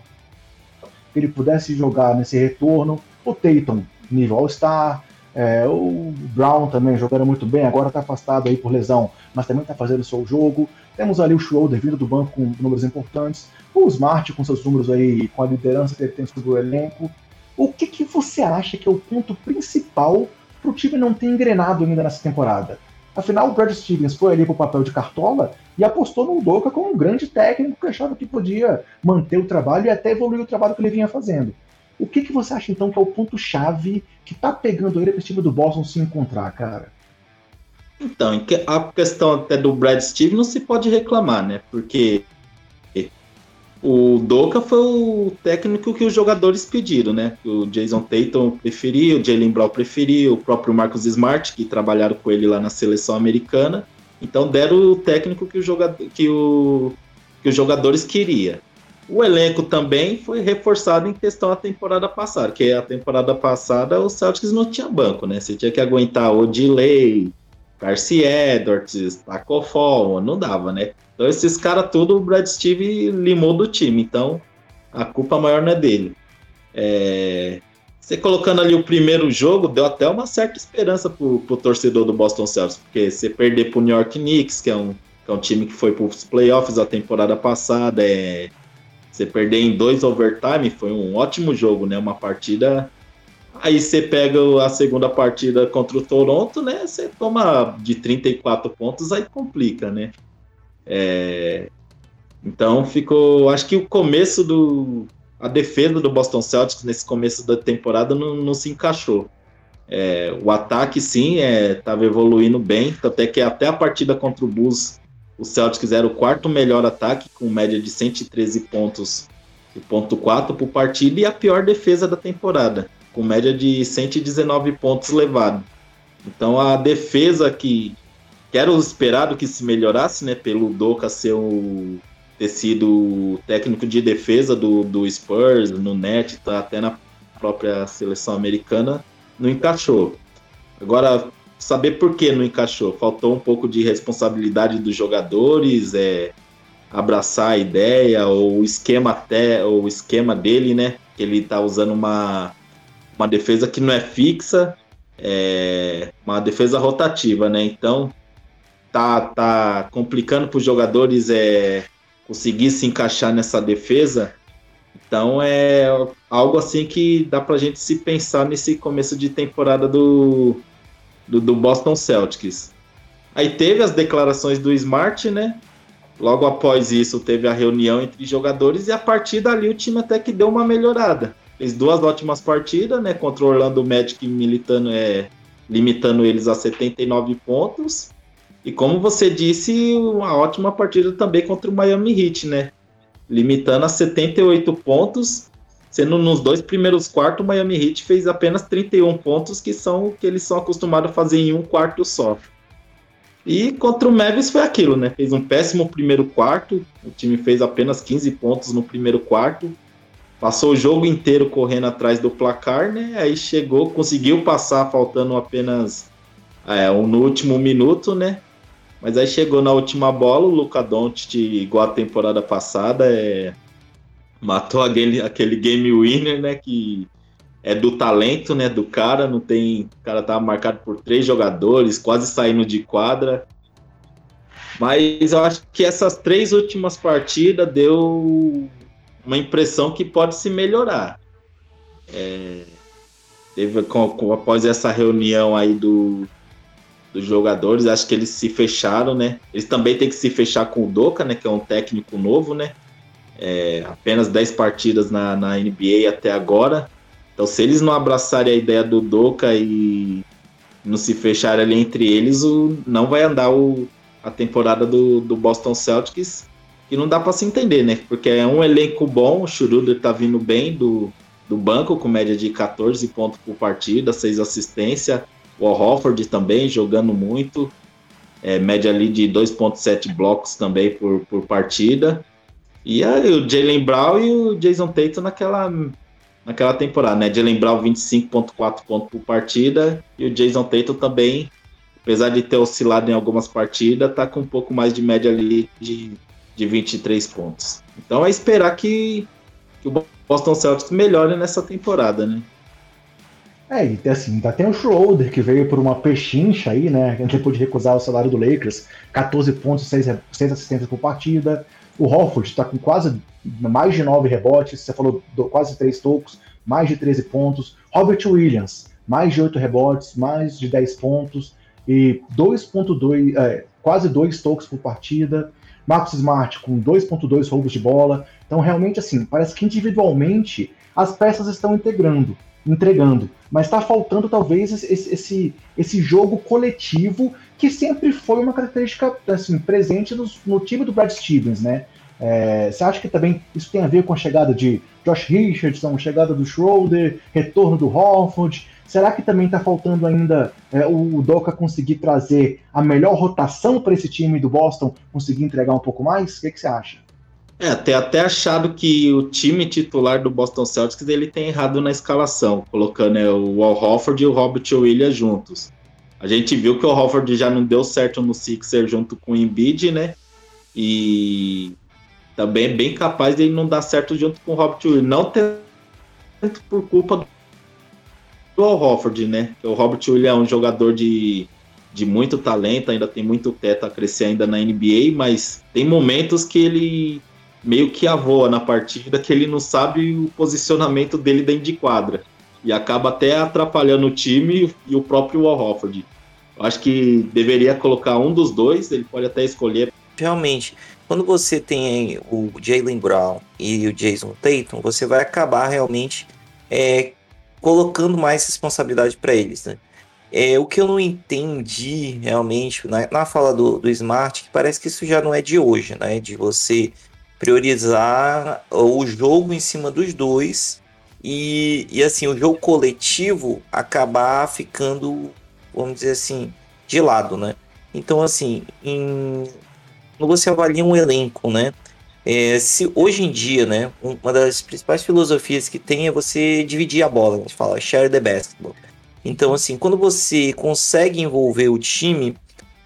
que ele pudesse jogar nesse retorno. O Tatum, nível All-Star. É, o Brown também jogando muito bem, agora está afastado aí por lesão, mas também está fazendo o seu jogo. Temos ali o Schroeder vindo do banco com números importantes. O Smart com seus números aí, com a liderança que ele tem sobre o elenco. O que, que você acha que é o ponto principal para o time não ter engrenado ainda nessa temporada? Afinal, o Brad Stevens foi ali para o papel de cartola e apostou no Doca como um grande técnico que achava que podia manter o trabalho e até evoluir o trabalho que ele vinha fazendo. O que, que você acha então que é o ponto-chave que está pegando ele para o time do Boston se encontrar, cara? Então, a questão até do Brad Stevens não se pode reclamar, né? Porque o Doca foi o técnico que os jogadores pediram, né? O Jason Tatum preferia, o Jalen Brown preferia, o próprio Marcus Smart, que trabalharam com ele lá na seleção americana. Então deram o técnico que, o jogador, que, o, que os jogadores queriam. O elenco também foi reforçado em questão da temporada passada, que a temporada passada o Celtics não tinha banco, né? Você tinha que aguentar o Delay, Darcy Edwards, Taco Fall, não dava, né? Então esses caras tudo o Brad Steve limou do time, então a culpa maior não é dele. É... Você colocando ali o primeiro jogo, deu até uma certa esperança pro, pro torcedor do Boston Celtics, porque você perder pro New York Knicks, que é um, que é um time que foi pros playoffs a temporada passada, é... você perder em dois overtime foi um ótimo jogo, né? Uma partida Aí você pega a segunda partida contra o Toronto, né? Você toma de 34 pontos, aí complica, né? É, então ficou. Acho que o começo do. A defesa do Boston Celtics nesse começo da temporada não, não se encaixou. É, o ataque sim estava é, evoluindo bem, até que até a partida contra o Bulls o Celtics era o quarto melhor ataque, com média de 113 pontos e ponto 4 por partida, e a pior defesa da temporada, com média de 119 pontos levado. Então a defesa que, que era esperado que se melhorasse, né, pelo Doca ser o ter sido técnico de defesa do, do Spurs, no net, tá até na própria seleção americana, não encaixou. Agora, saber por que não encaixou. Faltou um pouco de responsabilidade dos jogadores, é, abraçar a ideia, ou o esquema até, ou o esquema dele, né? Ele tá usando uma, uma defesa que não é fixa, é uma defesa rotativa, né? Então tá, tá complicando para os jogadores é, conseguir se encaixar nessa defesa. Então é algo assim que dá para a gente se pensar nesse começo de temporada do, do, do Boston Celtics. Aí teve as declarações do Smart, né? Logo após isso, teve a reunião entre jogadores e a partir dali o time até que deu uma melhorada. Fez duas ótimas partidas, né? Contra o Orlando Magic militando, é, limitando eles a 79 pontos. E como você disse, uma ótima partida também contra o Miami Heat, né? Limitando a 78 pontos Sendo nos dois primeiros quartos, o Miami Heat fez apenas 31 pontos, que são o que eles são acostumados a fazer em um quarto só. E contra o Mavis foi aquilo, né? Fez um péssimo primeiro quarto, o time fez apenas 15 pontos no primeiro quarto, passou o jogo inteiro correndo atrás do placar, né? Aí chegou, conseguiu passar faltando apenas é, um, no último minuto, né? Mas aí chegou na última bola, o Luca Doncic, igual a temporada passada, é, matou aquele, aquele game winner, né? Que é do talento, né? Do cara, não tem. O cara tava marcado por três jogadores, quase saindo de quadra. Mas eu acho que essas três últimas partidas deu uma impressão que pode se melhorar. É, teve com, com, após essa reunião aí do, dos jogadores, acho que eles se fecharam, né? Eles também têm que se fechar com o Doca, né? Que é um técnico novo, né? É, apenas 10 partidas na, na NBA até agora. Então, se eles não abraçarem a ideia do Doca e não se fecharem ali entre eles, o, não vai andar o, a temporada do, do Boston Celtics, que não dá para se entender, né? Porque é um elenco bom, o Schroeder tá vindo bem do, do banco, com média de 14 pontos por partida, 6 assistências. O Hofford também jogando muito, é, média ali de 2,7 blocos também por, por partida. E aí o Jalen Brown e o Jason Tatum naquela, naquela temporada, né? Jalen Brown 25.4 pontos por partida e o Jason Tatum também, apesar de ter oscilado em algumas partidas, tá com um pouco mais de média ali de, de 23 pontos. Então é esperar que, que o Boston Celtics melhore nessa temporada, né? É, e assim, tem o Schroeder que veio por uma pechincha aí, né? Depois de recusar o salário do Lakers, 14 pontos, 6, 6 assistências por partida. O Hofford está com quase mais de 9 rebotes, você falou do, quase 3 tocos, mais de 13 pontos. Robert Williams, mais de 8 rebotes, mais de 10 pontos e 2.2, é, quase 2 tocos por partida. Marcos Smart com 2.2 roubos de bola. Então, realmente, assim, parece que individualmente as peças estão integrando, entregando. Mas está faltando, talvez, esse, esse, esse jogo coletivo que sempre foi uma característica assim, presente no, no time do Brad Stevens, né? É, você acha que também isso tem a ver com a chegada de Josh Richardson, chegada do Schroeder, retorno do Horford? Será que também está faltando ainda é, o Doca conseguir trazer a melhor rotação para esse time do Boston, conseguir entregar um pouco mais? O que, que você acha? É, até, até achado que o time titular do Boston Celtics ele tem errado na escalação, colocando é, o Al Horford e o Robert Williams juntos. A gente viu que o Hofford já não deu certo no Sixer junto com o Embiid, né? E também é bem capaz de ele não dar certo junto com o Robert Williams. Não tanto por culpa do Al Hofford, né? O Robert Williams é um jogador de, de muito talento, ainda tem muito teto a crescer ainda na NBA, mas tem momentos que ele meio que avoa na partida, que ele não sabe o posicionamento dele dentro de quadra e acaba até atrapalhando o time e o próprio Al. Eu acho que deveria colocar um dos dois, ele pode até escolher. Realmente, quando você tem o Jalen Brown e o Jason Tatum, você vai acabar realmente é, colocando mais responsabilidade para eles, né? É, o que eu não entendi realmente na, na fala do, do Smart, que parece que isso já não é de hoje, né? De você priorizar o jogo em cima dos dois e, e assim, o jogo coletivo acabar ficando, vamos dizer assim, de lado, né? Então, assim, em, quando você avalia um elenco, né? É, se hoje em dia, né, uma das principais filosofias que tem é você dividir a bola, a gente fala share the basketball. Então, assim, quando você consegue envolver o time,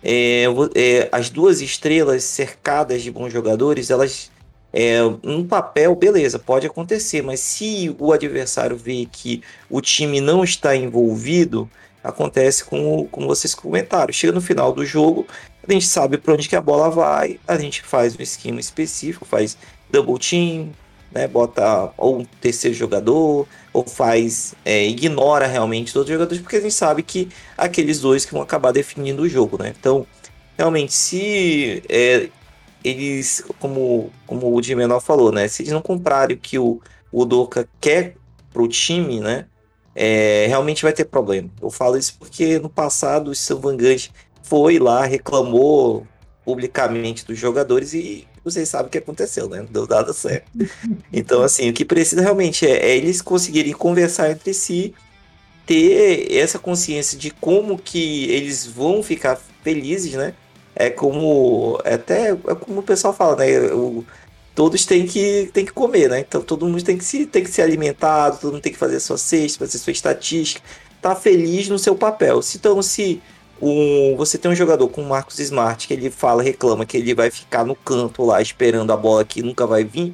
é, é, as duas estrelas cercadas de bons jogadores, elas é, no papel, beleza, pode acontecer, mas se o adversário vê que o time não está envolvido, acontece com como vocês comentaram. Chega no final do jogo, a gente sabe para onde que a bola vai, a gente faz um esquema específico, faz double team, né, bota ou um terceiro jogador, ou faz, é, ignora realmente os outros jogadores, porque a gente sabe que aqueles dois que vão acabar definindo o jogo, né? Então, realmente, se é, eles, como, como o de menor falou, né? Se eles não comprarem o que o, o Doca quer pro time, né? É, realmente vai ter problema. Eu falo isso porque no passado o São Vangante foi lá, reclamou publicamente dos jogadores e vocês sabem o que aconteceu, né? Deu nada certo. Então, assim, o que precisa realmente é, é eles conseguirem conversar entre si, ter essa consciência de como que eles vão ficar felizes, né? É como. É até é como o pessoal fala, né? O, todos têm que, têm que comer, né? Então todo mundo tem que se, tem que ser alimentado, todo mundo tem que fazer sua cesta, fazer sua estatística, tá feliz no seu papel. Então, se um, você tem um jogador com o Marcos Smart que ele fala, reclama que ele vai ficar no canto lá esperando a bola que nunca vai vir,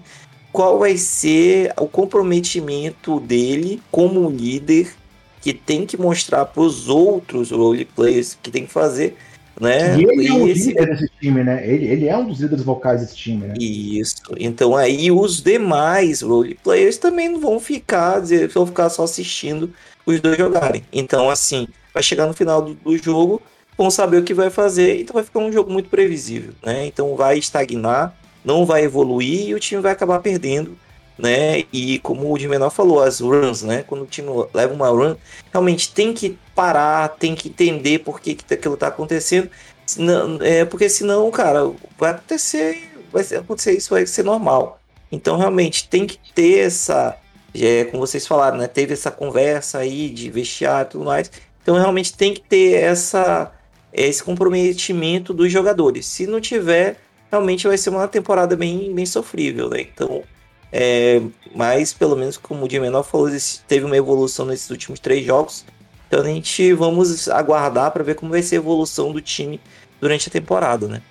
qual vai ser o comprometimento dele como líder que tem que mostrar para os outros role players que tem que fazer né? E ele é um esse... líder desse time, né? Ele, ele é um dos líderes vocais desse time, né? Isso. Então aí os demais role players também não vão ficar, vão ficar só assistindo os dois jogarem. Então, assim, vai chegar no final do, do jogo, vão saber o que vai fazer, então vai ficar um jogo muito previsível, né? Então vai estagnar, não vai evoluir e o time vai acabar perdendo né? E como o de menor falou, as runs, né? Quando o time leva uma run, realmente tem que parar, tem que entender por que, que aquilo tá acontecendo. Senão, é, porque senão, cara, vai acontecer, vai acontecer isso, vai ser normal. Então, realmente, tem que ter essa. É, como vocês falaram, né? Teve essa conversa aí de vestiário e tudo mais. Então, realmente tem que ter essa, esse comprometimento dos jogadores. Se não tiver, realmente vai ser uma temporada bem, bem sofrível, né? Então, é, mas, pelo menos, como o de menor falou, teve uma evolução nesses últimos três jogos. Então a gente vamos aguardar para ver como vai ser a evolução do time durante a temporada, né?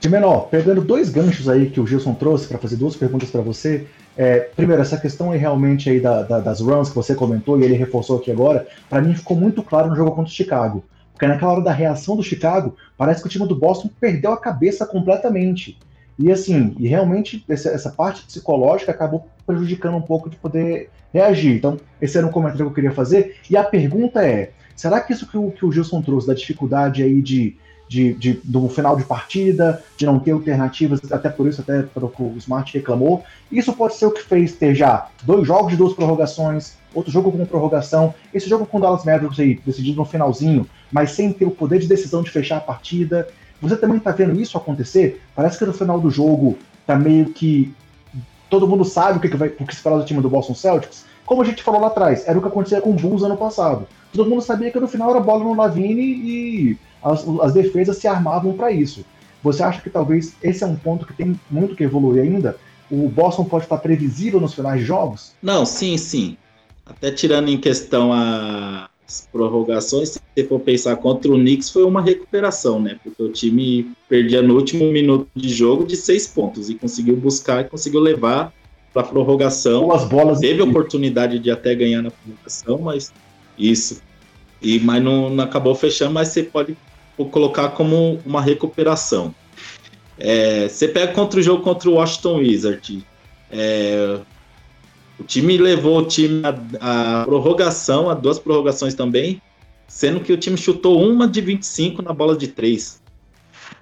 De menor, pegando dois ganchos aí que o Gilson trouxe para fazer duas perguntas para você. É, primeiro, essa questão aí realmente aí da, da, das runs que você comentou e ele reforçou aqui agora, para mim ficou muito claro no jogo contra o Chicago. Porque naquela hora da reação do Chicago, parece que o time do Boston perdeu a cabeça completamente. E assim, e realmente essa, parte psicológica acabou prejudicando um pouco de poder reagir. Então, esse era um comentário que eu queria fazer. E a pergunta é: será que isso que o, que o Gilson trouxe, da dificuldade aí de, de, de, do final de partida, de não ter alternativas, até por isso, até o Smart reclamou, isso pode ser o que fez ter já dois jogos de duas prorrogações, outro jogo com prorrogação, esse jogo com o Dallas Mavericks aí, decidido no finalzinho, mas sem ter o poder de decisão de fechar a partida. Você também está vendo isso acontecer? Parece que no final do jogo tá meio que todo mundo sabe o que, vai, o que esperar do time do Boston Celtics. Como a gente falou lá atrás, era o que acontecia com o Bulls ano passado. Todo mundo sabia que no final era bola no Lavine e as, as defesas se armavam para isso. Você acha que talvez esse é um ponto que tem muito que evoluir ainda? O Boston pode estar previsível nos finais de jogos? Não, sim, sim. Até tirando em questão a, as prorrogações, se você for pensar contra o Knicks, foi uma recuperação, né? Porque o time perdia no último minuto de jogo de seis pontos e conseguiu buscar e conseguiu levar para a prorrogação. As bolas Teve oportunidade de até ganhar na prorrogação, mas isso. E, mas não, não acabou fechando, mas você pode colocar como uma recuperação. É, você pega contra o jogo contra o Washington Wizard. É, o time levou o time a, a, prorrogação, a duas prorrogações também, sendo que o time chutou uma de 25 na bola de 3.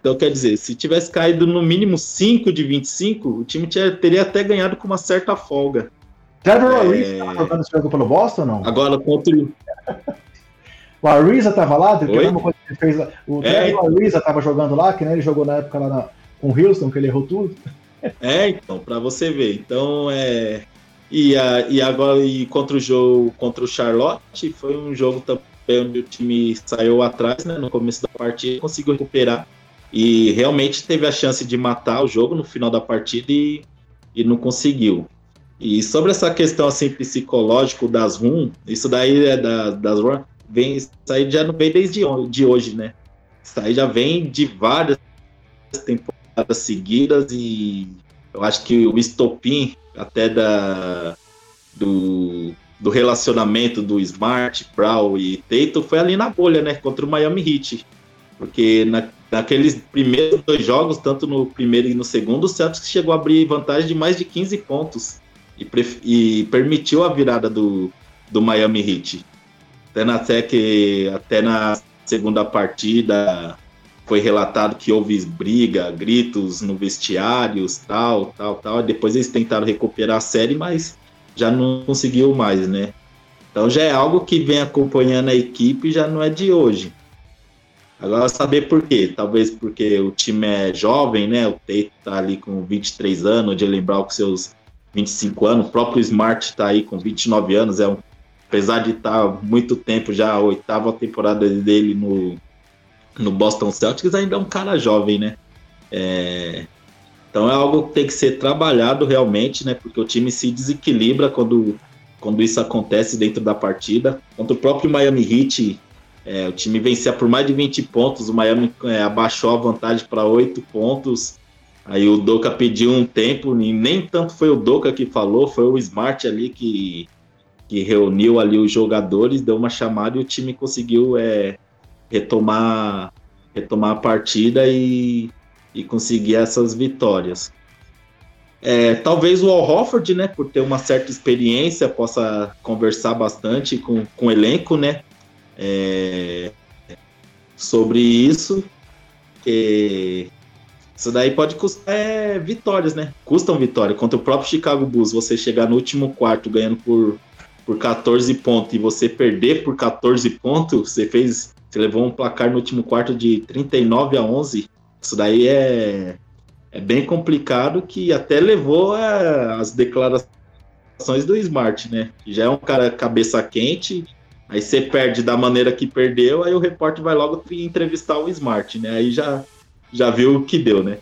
Então, quer dizer, se tivesse caído no mínimo 5 de 25, o time teria até ganhado com uma certa folga. Trevor é... Reese estava jogando esse jogo pelo Boston ou não? Agora, contra O Ariza tava lá, uma coisa que ele fez. O é. Ariza tava jogando lá, que nem ele jogou na época lá na, com o Houston, que ele errou tudo. É, então, para você ver. Então, é. E, e agora, e contra o jogo, contra o Charlotte, foi um jogo também onde o time saiu atrás, né? No começo da partida, conseguiu recuperar. E realmente teve a chance de matar o jogo no final da partida e, e não conseguiu. E sobre essa questão assim psicológico das RUM, isso daí é da, das RUM, vem, isso aí já não vem desde de hoje, né? Isso aí já vem de várias temporadas seguidas e eu acho que o estopim até da, do, do relacionamento do Smart, Brown e Tatum foi ali na bolha, né? Contra o Miami Heat. Porque na, naqueles primeiros dois jogos, tanto no primeiro e no segundo, o Celtics chegou a abrir vantagem de mais de 15 pontos e, e permitiu a virada do, do Miami Heat. Até na, até, que, até na segunda partida, foi relatado que houve briga, gritos no vestiários, tal, tal, tal. Depois eles tentaram recuperar a série, mas já não conseguiu mais, né? Então já é algo que vem acompanhando a equipe, já não é de hoje. Agora saber por quê? Talvez porque o time é jovem, né? O Teito tá ali com 23 anos, de lembrar com seus 25 anos, o próprio Smart tá aí com 29 anos, é um apesar de estar tá muito tempo já a oitava temporada dele no no Boston Celtics ainda é um cara jovem, né? É... Então é algo que tem que ser trabalhado realmente, né? Porque o time se desequilibra quando, quando isso acontece dentro da partida. Contra o próprio Miami Heat, é, o time vencia por mais de 20 pontos, o Miami é, abaixou a vantagem para 8 pontos. Aí o Doca pediu um tempo, e nem tanto foi o Doca que falou, foi o Smart ali que, que reuniu ali os jogadores, deu uma chamada e o time conseguiu é, retomar, retomar a partida e, e conseguir essas vitórias. É, talvez o Al Hofford, né, por ter uma certa experiência, possa conversar bastante com, com o elenco, né, é, sobre isso. Que isso daí pode custar é, vitórias, né? Custam vitória. Contra o próprio Chicago Bulls, você chegar no último quarto ganhando por, por 14 pontos e você perder por 14 pontos, você fez você levou um placar no último quarto de 39 a 11. Isso daí é, é bem complicado, que até levou a, as declarações do Smart, né? Já é um cara cabeça quente, aí você perde da maneira que perdeu, aí o repórter vai logo entrevistar o Smart, né? Aí já, já viu o que deu, né?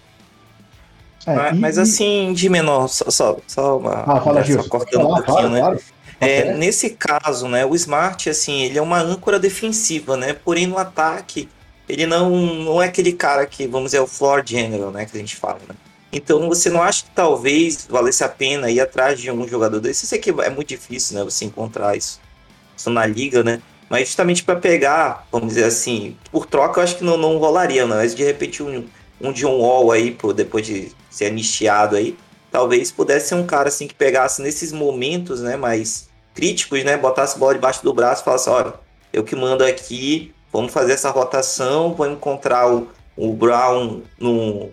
É, mas, e, mas, assim, de menor, só, só, só uma. Ah, fala, né, só cortando um pouquinho, né? Claro. É, nesse caso, né, o Smart, assim, ele é uma âncora defensiva, né? Porém, no ataque, ele não, não é aquele cara que, vamos dizer, é o floor general, né, que a gente fala, né? Então, você não acha que talvez valesse a pena ir atrás de um jogador desse? Eu sei que é muito difícil, né, você encontrar isso, isso na liga, né? Mas justamente para pegar, vamos dizer assim, por troca eu acho que não, não rolaria, né? Mas de repente um, um John Wall aí, pô, depois de ser anistiado aí, talvez pudesse ser um cara assim que pegasse nesses momentos, né, mais críticos, né, botasse bola debaixo do braço e falasse, olha, eu que mando aqui, vamos fazer essa rotação, vou encontrar o, o Brown no,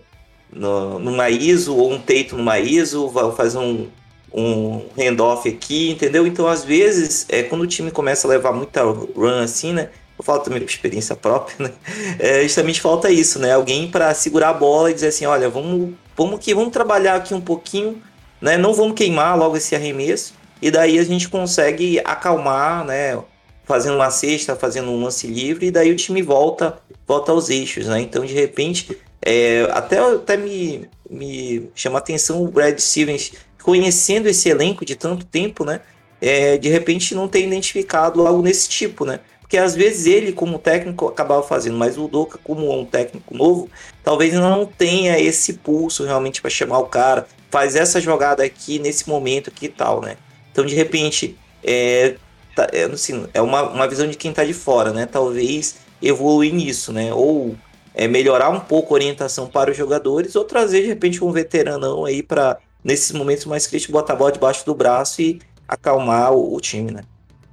no, numa ISO ou um Teito numa ISO, vou fazer um, um handoff aqui, entendeu? Então, às vezes, é, quando o time começa a levar muita run assim, né, eu falo também por experiência própria, né, é, justamente falta isso, né, alguém para segurar a bola e dizer assim, olha, vamos, vamos que vamos trabalhar aqui um pouquinho, né, não vamos queimar logo esse arremesso, e daí a gente consegue acalmar, né? Fazendo uma cesta, fazendo um lance livre, e daí o time volta, volta aos eixos, né? Então, de repente, é, até, até me, me chama a atenção o Brad Stevens conhecendo esse elenco de tanto tempo, né? É, de repente não ter identificado algo nesse tipo, né? Porque às vezes ele, como técnico, acabava fazendo, mas o Doca, como um técnico novo, talvez não tenha esse pulso realmente para chamar o cara, faz essa jogada aqui nesse momento aqui e tal, né? Então, de repente, é, tá, é, assim, é uma, uma visão de quem está de fora, né? Talvez evoluir nisso, né? Ou é, melhorar um pouco a orientação para os jogadores, ou trazer, de repente, um veteranão aí para, nesses momentos mais críticos, botar a bola debaixo do braço e acalmar o, o time, né?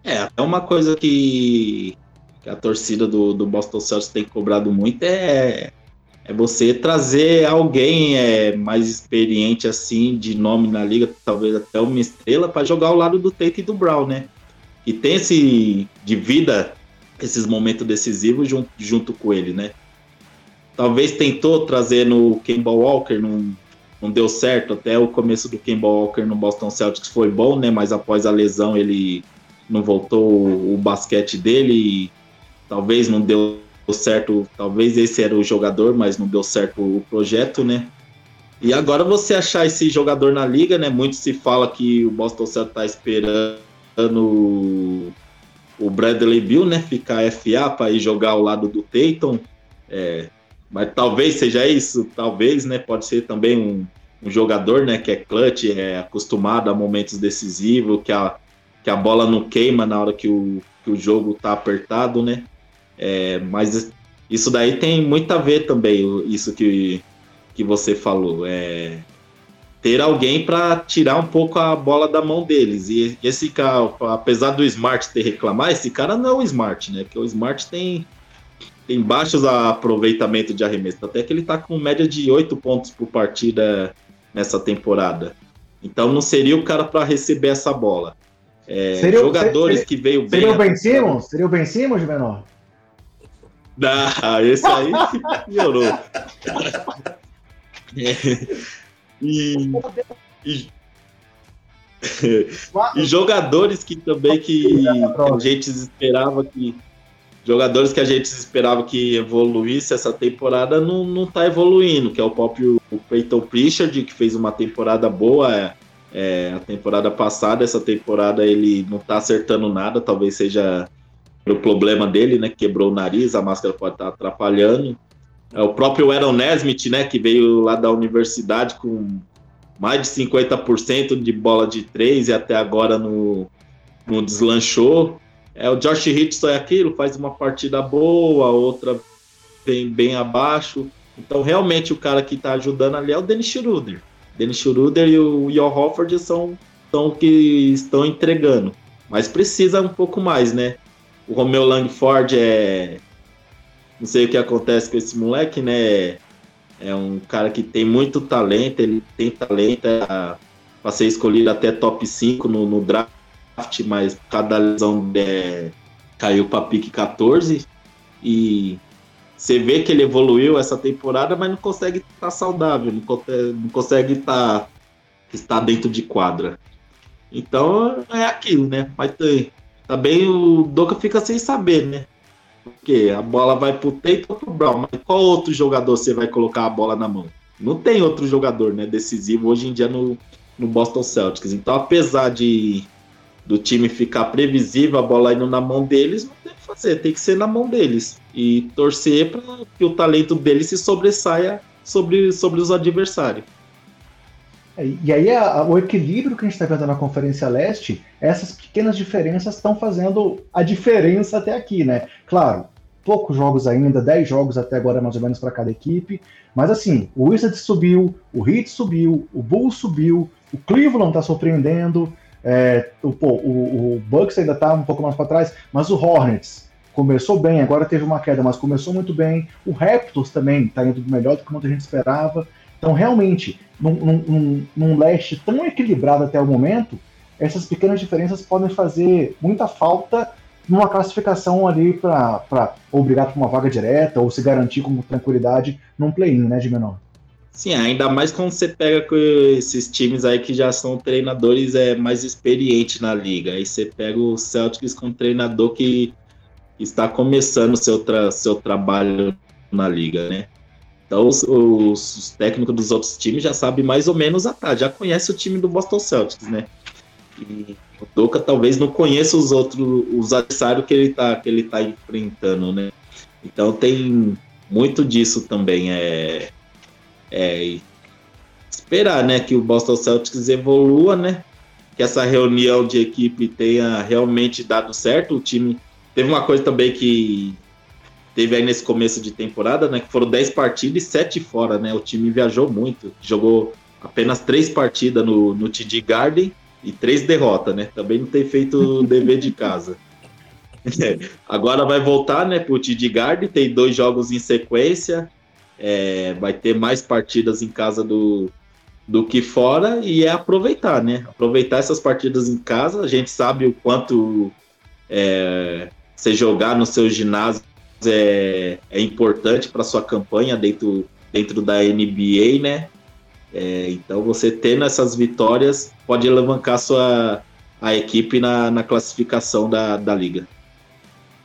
É, é uma coisa que, que a torcida do, do Boston Celtics tem cobrado muito é é você trazer alguém é, mais experiente assim, de nome na liga, talvez até uma estrela, para jogar ao lado do Tate e do Brown, né? E tem esse de vida esses momentos decisivos junto, junto com ele, né? Talvez tentou trazer no Kemba Walker, não, não deu certo. Até o começo do Kemba Walker no Boston Celtics foi bom, né? Mas após a lesão ele não voltou o, o basquete dele e talvez não deu certo. Talvez esse era o jogador, mas não deu certo o projeto, né? E agora você achar esse jogador na liga, né? Muito se fala que o Boston Celtics está esperando o Bradley Bill, né? Ficar FA para ir jogar ao lado do Tatum. É, mas talvez seja isso, talvez, né? Pode ser também um, um, jogador, né? Que é clutch, é acostumado a momentos decisivos, que a, que a bola não queima na hora que o, que o jogo tá apertado, né? É, mas isso daí tem muito a ver também, isso que, que você falou. É, ter alguém para tirar um pouco a bola da mão deles. E esse cara, apesar do Smart ter reclamar, esse cara não é o Smart, né? Porque o Smart tem, tem baixos aproveitamento de arremesso. Até que ele tá com média de 8 pontos por partida nessa temporada. Então não seria o cara para receber essa bola. É, seria, jogadores seria, que veio bem. Seria o Ben Simmons? Seria o Ben Simmons, menor? Ah, esse aí piorou. E, e, e, jogadores que também que a gente esperava que jogadores que a gente esperava que evoluísse essa temporada não, não tá evoluindo, que é o próprio Peyton Pritchard, que fez uma temporada boa é, é, a temporada passada, essa temporada ele não tá acertando nada, talvez seja o problema dele, né? Quebrou o nariz, a máscara pode estar atrapalhando. É o próprio Aaron Nesmith, né, que veio lá da universidade com mais de 50% de bola de três e até agora no, no deslanchou. É, o Josh Richardson é aquilo, faz uma partida boa, outra bem, bem abaixo. Então, realmente, o cara que está ajudando ali é o Dennis Schroeder. Dennis Schroeder e o Joe Hofford são, são que estão entregando. Mas precisa um pouco mais, né? O Romeo Langford é, não sei o que acontece com esse moleque, né? É um cara que tem muito talento, ele tem talento é, para ser escolhido até top 5 no, no draft, mas cada lesão é, caiu para pique 14 e você vê que ele evoluiu essa temporada, mas não consegue estar tá saudável, não consegue, não consegue estar, tá, estar dentro de quadra. Então é aquilo, né? Mas também o Doca fica sem saber, né? Porque a bola vai pro Tatum ou pro Brown, mas qual outro jogador você vai colocar a bola na mão? Não tem outro jogador, né, decisivo hoje em dia no, no Boston Celtics. Então, apesar de do time ficar previsível, a bola indo na mão deles, não tem que fazer, tem que ser na mão deles. E torcer para que o talento deles se sobressaia sobre, sobre os adversários. É, e aí a, o equilíbrio que a gente está vendo na Conferência Leste, essas pequenas diferenças estão fazendo a diferença até aqui, né? Claro, poucos jogos ainda, 10 jogos até agora mais ou menos para cada equipe, mas assim, o Wizards subiu, o Heat subiu, o Bulls subiu, o Cleveland está surpreendendo, é, o, pô, o, o, Bucks ainda está um pouco mais para trás, mas o Hornets começou bem, agora teve uma queda, mas começou muito bem. O Raptors também está indo melhor do que muita gente esperava. Então, realmente, num, num, num leste tão equilibrado até o momento, essas pequenas diferenças podem fazer muita falta numa classificação ali para obrigar para uma vaga direta ou se garantir com tranquilidade num play-in, né, de menor. Sim, ainda mais quando você pega com esses times aí que já são treinadores é, mais experientes na liga. Aí você pega o Celtics com um treinador que está começando seu, tra seu trabalho na liga, né? Então os, os, técnicos dos outros times já sabem mais ou menos a tarde, já conhece o time do Boston Celtics, né? E o Doca talvez não conheça os outros, os adversários que ele tá, que ele tá enfrentando, né? Então tem muito disso também. É, é esperar, né, que o Boston Celtics evolua, né? Que essa reunião de equipe tenha realmente dado certo. O time teve uma coisa também que teve aí nesse começo de temporada, né? Que foram 10 partidas e 7 fora, né? O time viajou muito, jogou apenas 3 partidas no, no TD Garden e 3 derrotas, né? Também não tem feito o dever de casa. Agora vai voltar, né, pro TD Garden, tem dois jogos em sequência, é, vai ter mais partidas em casa do, do que fora e é aproveitar, né? Aproveitar essas partidas em casa. A gente sabe o quanto é, você jogar no seu ginásio é, é importante para sua campanha dentro, dentro da NBA, né? É, então você tendo essas vitórias pode alavancar sua, a equipe na, na classificação da, da liga.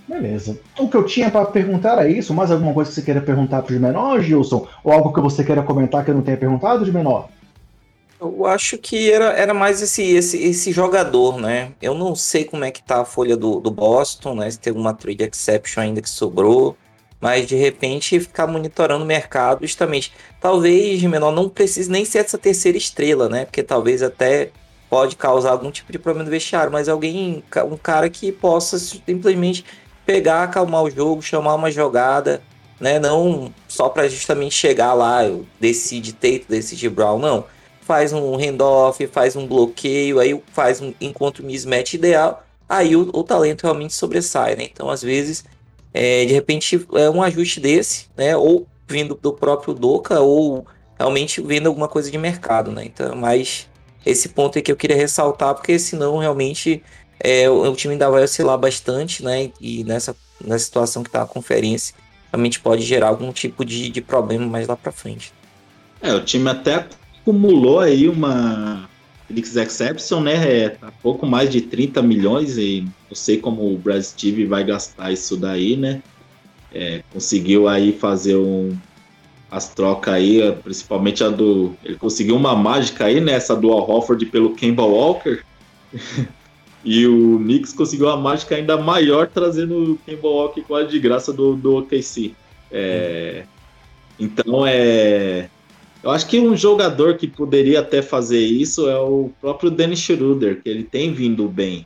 Beleza. O que eu tinha para perguntar é isso. Mais alguma coisa que você queira perguntar para o de menor, Gilson? Ou algo que você queira comentar que eu não tenha perguntado de menor? Eu acho que era, era mais esse, esse, esse jogador, né? Eu não sei como é que tá a folha do, do Boston, né? Se tem alguma trade exception ainda que sobrou. Mas de repente ficar monitorando o mercado justamente. Talvez, menor, não precise nem ser essa terceira estrela, né? Porque talvez até pode causar algum tipo de problema no vestiário, mas alguém, um cara que possa simplesmente pegar, acalmar o jogo, chamar uma jogada, né? Não só para justamente chegar lá, eu decide Tate, decide Brown, não faz um handoff, faz um bloqueio, aí faz um encontro mismatch ideal, aí o, o talento realmente sobressai, né? Então, às vezes, é, de repente, é um ajuste desse, né? Ou vindo do próprio Doca, ou realmente vendo alguma coisa de mercado, né? Então, mas esse ponto é que eu queria ressaltar, porque senão realmente é, o, o, time ainda vai oscilar bastante, né? E nessa, nessa situação que tá a conferência, realmente pode gerar algum tipo de, de problema mais lá para frente. É, o time até acumulou aí uma Felix Exception, né? É, tá pouco mais de 30 milhões e não sei como o Brad Steve vai gastar isso daí, né? É, conseguiu aí fazer um, as trocas aí, principalmente a do. Ele conseguiu uma mágica aí, né? Essa do Al Hofford pelo Kemba Walker. e o Knicks conseguiu uma mágica ainda maior trazendo o Kemba Walker quase de graça do, do OKC. É, então é eu acho que um jogador que poderia até fazer isso é o próprio Dennis Schroeder, que ele tem vindo bem.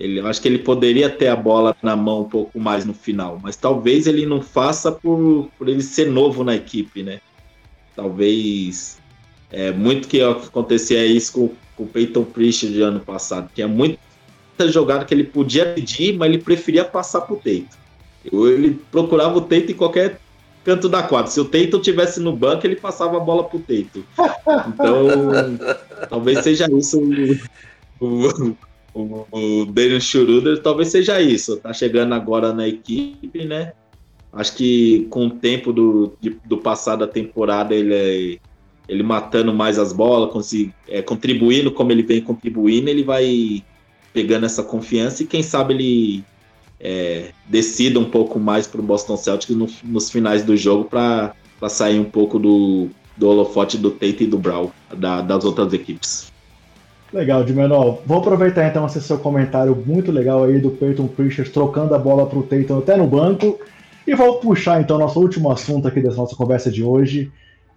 Ele, eu acho que ele poderia ter a bola na mão um pouco mais no final, mas talvez ele não faça por, por ele ser novo na equipe, né? Talvez é muito que acontecia isso com, com o Peyton Pritchard de ano passado. Tinha muita jogada que ele podia pedir, mas ele preferia passar pro Teito. Ele procurava o Teito em qualquer canto da quadra. Se o Teito tivesse no banco, ele passava a bola pro Teito. Então, talvez seja isso o, o, o, Daniel Schroeder, talvez seja isso. Tá chegando agora na equipe, né? Acho que com o tempo do, de, do passado da temporada, ele é, ele matando mais as bolas, é, contribuindo como ele vem contribuindo, ele vai pegando essa confiança e quem sabe ele é, um pouco mais para o Boston Celtics no, nos finais do jogo para sair um pouco do, do holofote do Tate e do Brown, da, das outras equipes. Legal, Dimenol. Vou aproveitar então esse seu comentário muito legal aí do Peyton Pritchard trocando a bola para o Tatum até no banco. E vou puxar então nosso último assunto aqui dessa nossa conversa de hoje,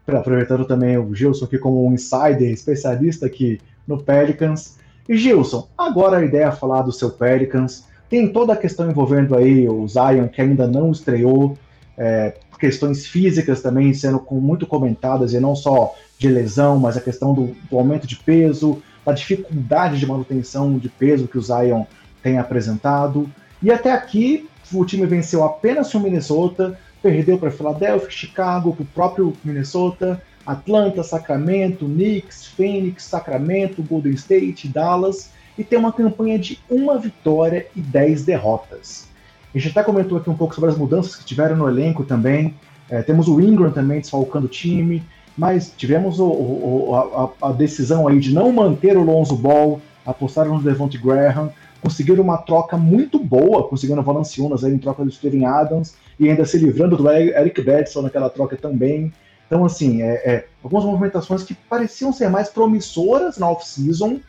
aproveitando também o Gilson aqui como um insider, especialista aqui no Pelicans. E Gilson, agora a ideia é falar do seu Pelicans. Tem toda a questão envolvendo aí o Zion, que ainda não estreou, é, questões físicas também sendo com, muito comentadas, e não só de lesão, mas a questão do, do aumento de peso, a dificuldade de manutenção de peso que o Zion tem apresentado. E até aqui, o time venceu apenas o Minnesota, perdeu para Philadelphia, Chicago, para o próprio Minnesota, Atlanta, Sacramento, Knicks, Phoenix, Sacramento, Golden State, Dallas e tem uma campanha de uma vitória e 10 derrotas. A gente até comentou aqui um pouco sobre as mudanças que tiveram no elenco também. É, temos o Ingram também desfalcando o time, mas tivemos o, o, a, a, decisão aí de não manter o Lonzo Ball, apostaram no Devonte Graham, conseguiram uma troca muito boa, conseguindo o Valanciunas aí em troca do Steven Adams e ainda se livrando do Eric Bledsoe naquela troca também. Então, assim, é, é, algumas movimentações que pareciam ser mais promissoras na off-season,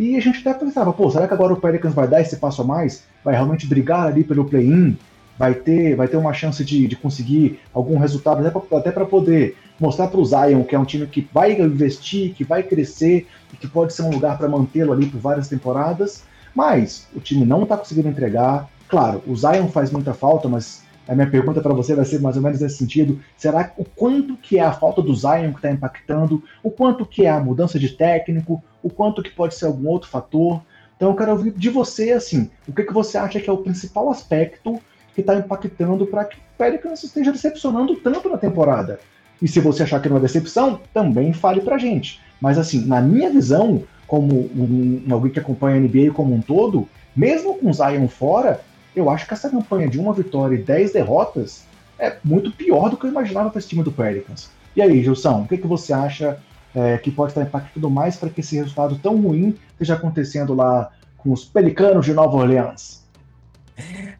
e a gente até pensava, pô, será que agora o Pelicans vai dar esse passo a mais? Vai realmente brigar ali pelo play-in? Vai ter, vai ter uma chance de, de conseguir algum resultado até para poder mostrar para o Zion que é um time que vai investir, que vai crescer e que pode ser um lugar para mantê-lo ali por várias temporadas. Mas o time não está conseguindo entregar. Claro, o Zion faz muita falta, mas a minha pergunta para você vai ser mais ou menos nesse sentido. Será o quanto que é a falta do Zion que está impactando? O quanto que é a mudança de técnico? O quanto que pode ser algum outro fator? Então eu quero ouvir de você, assim, o que, que você acha que é o principal aspecto que está impactando para que o Pelicans esteja decepcionando tanto na temporada? E se você achar que é decepção, também fale pra gente. Mas assim, na minha visão, como um, alguém que acompanha a NBA como um todo, mesmo com o Zion fora, eu acho que essa campanha de uma vitória e 10 derrotas é muito pior do que eu imaginava para esse time do Pelicans. E aí, Gilson, o que, que você acha é, que pode estar impactando mais para que esse resultado tão ruim esteja acontecendo lá com os Pelicanos de Nova Orleans?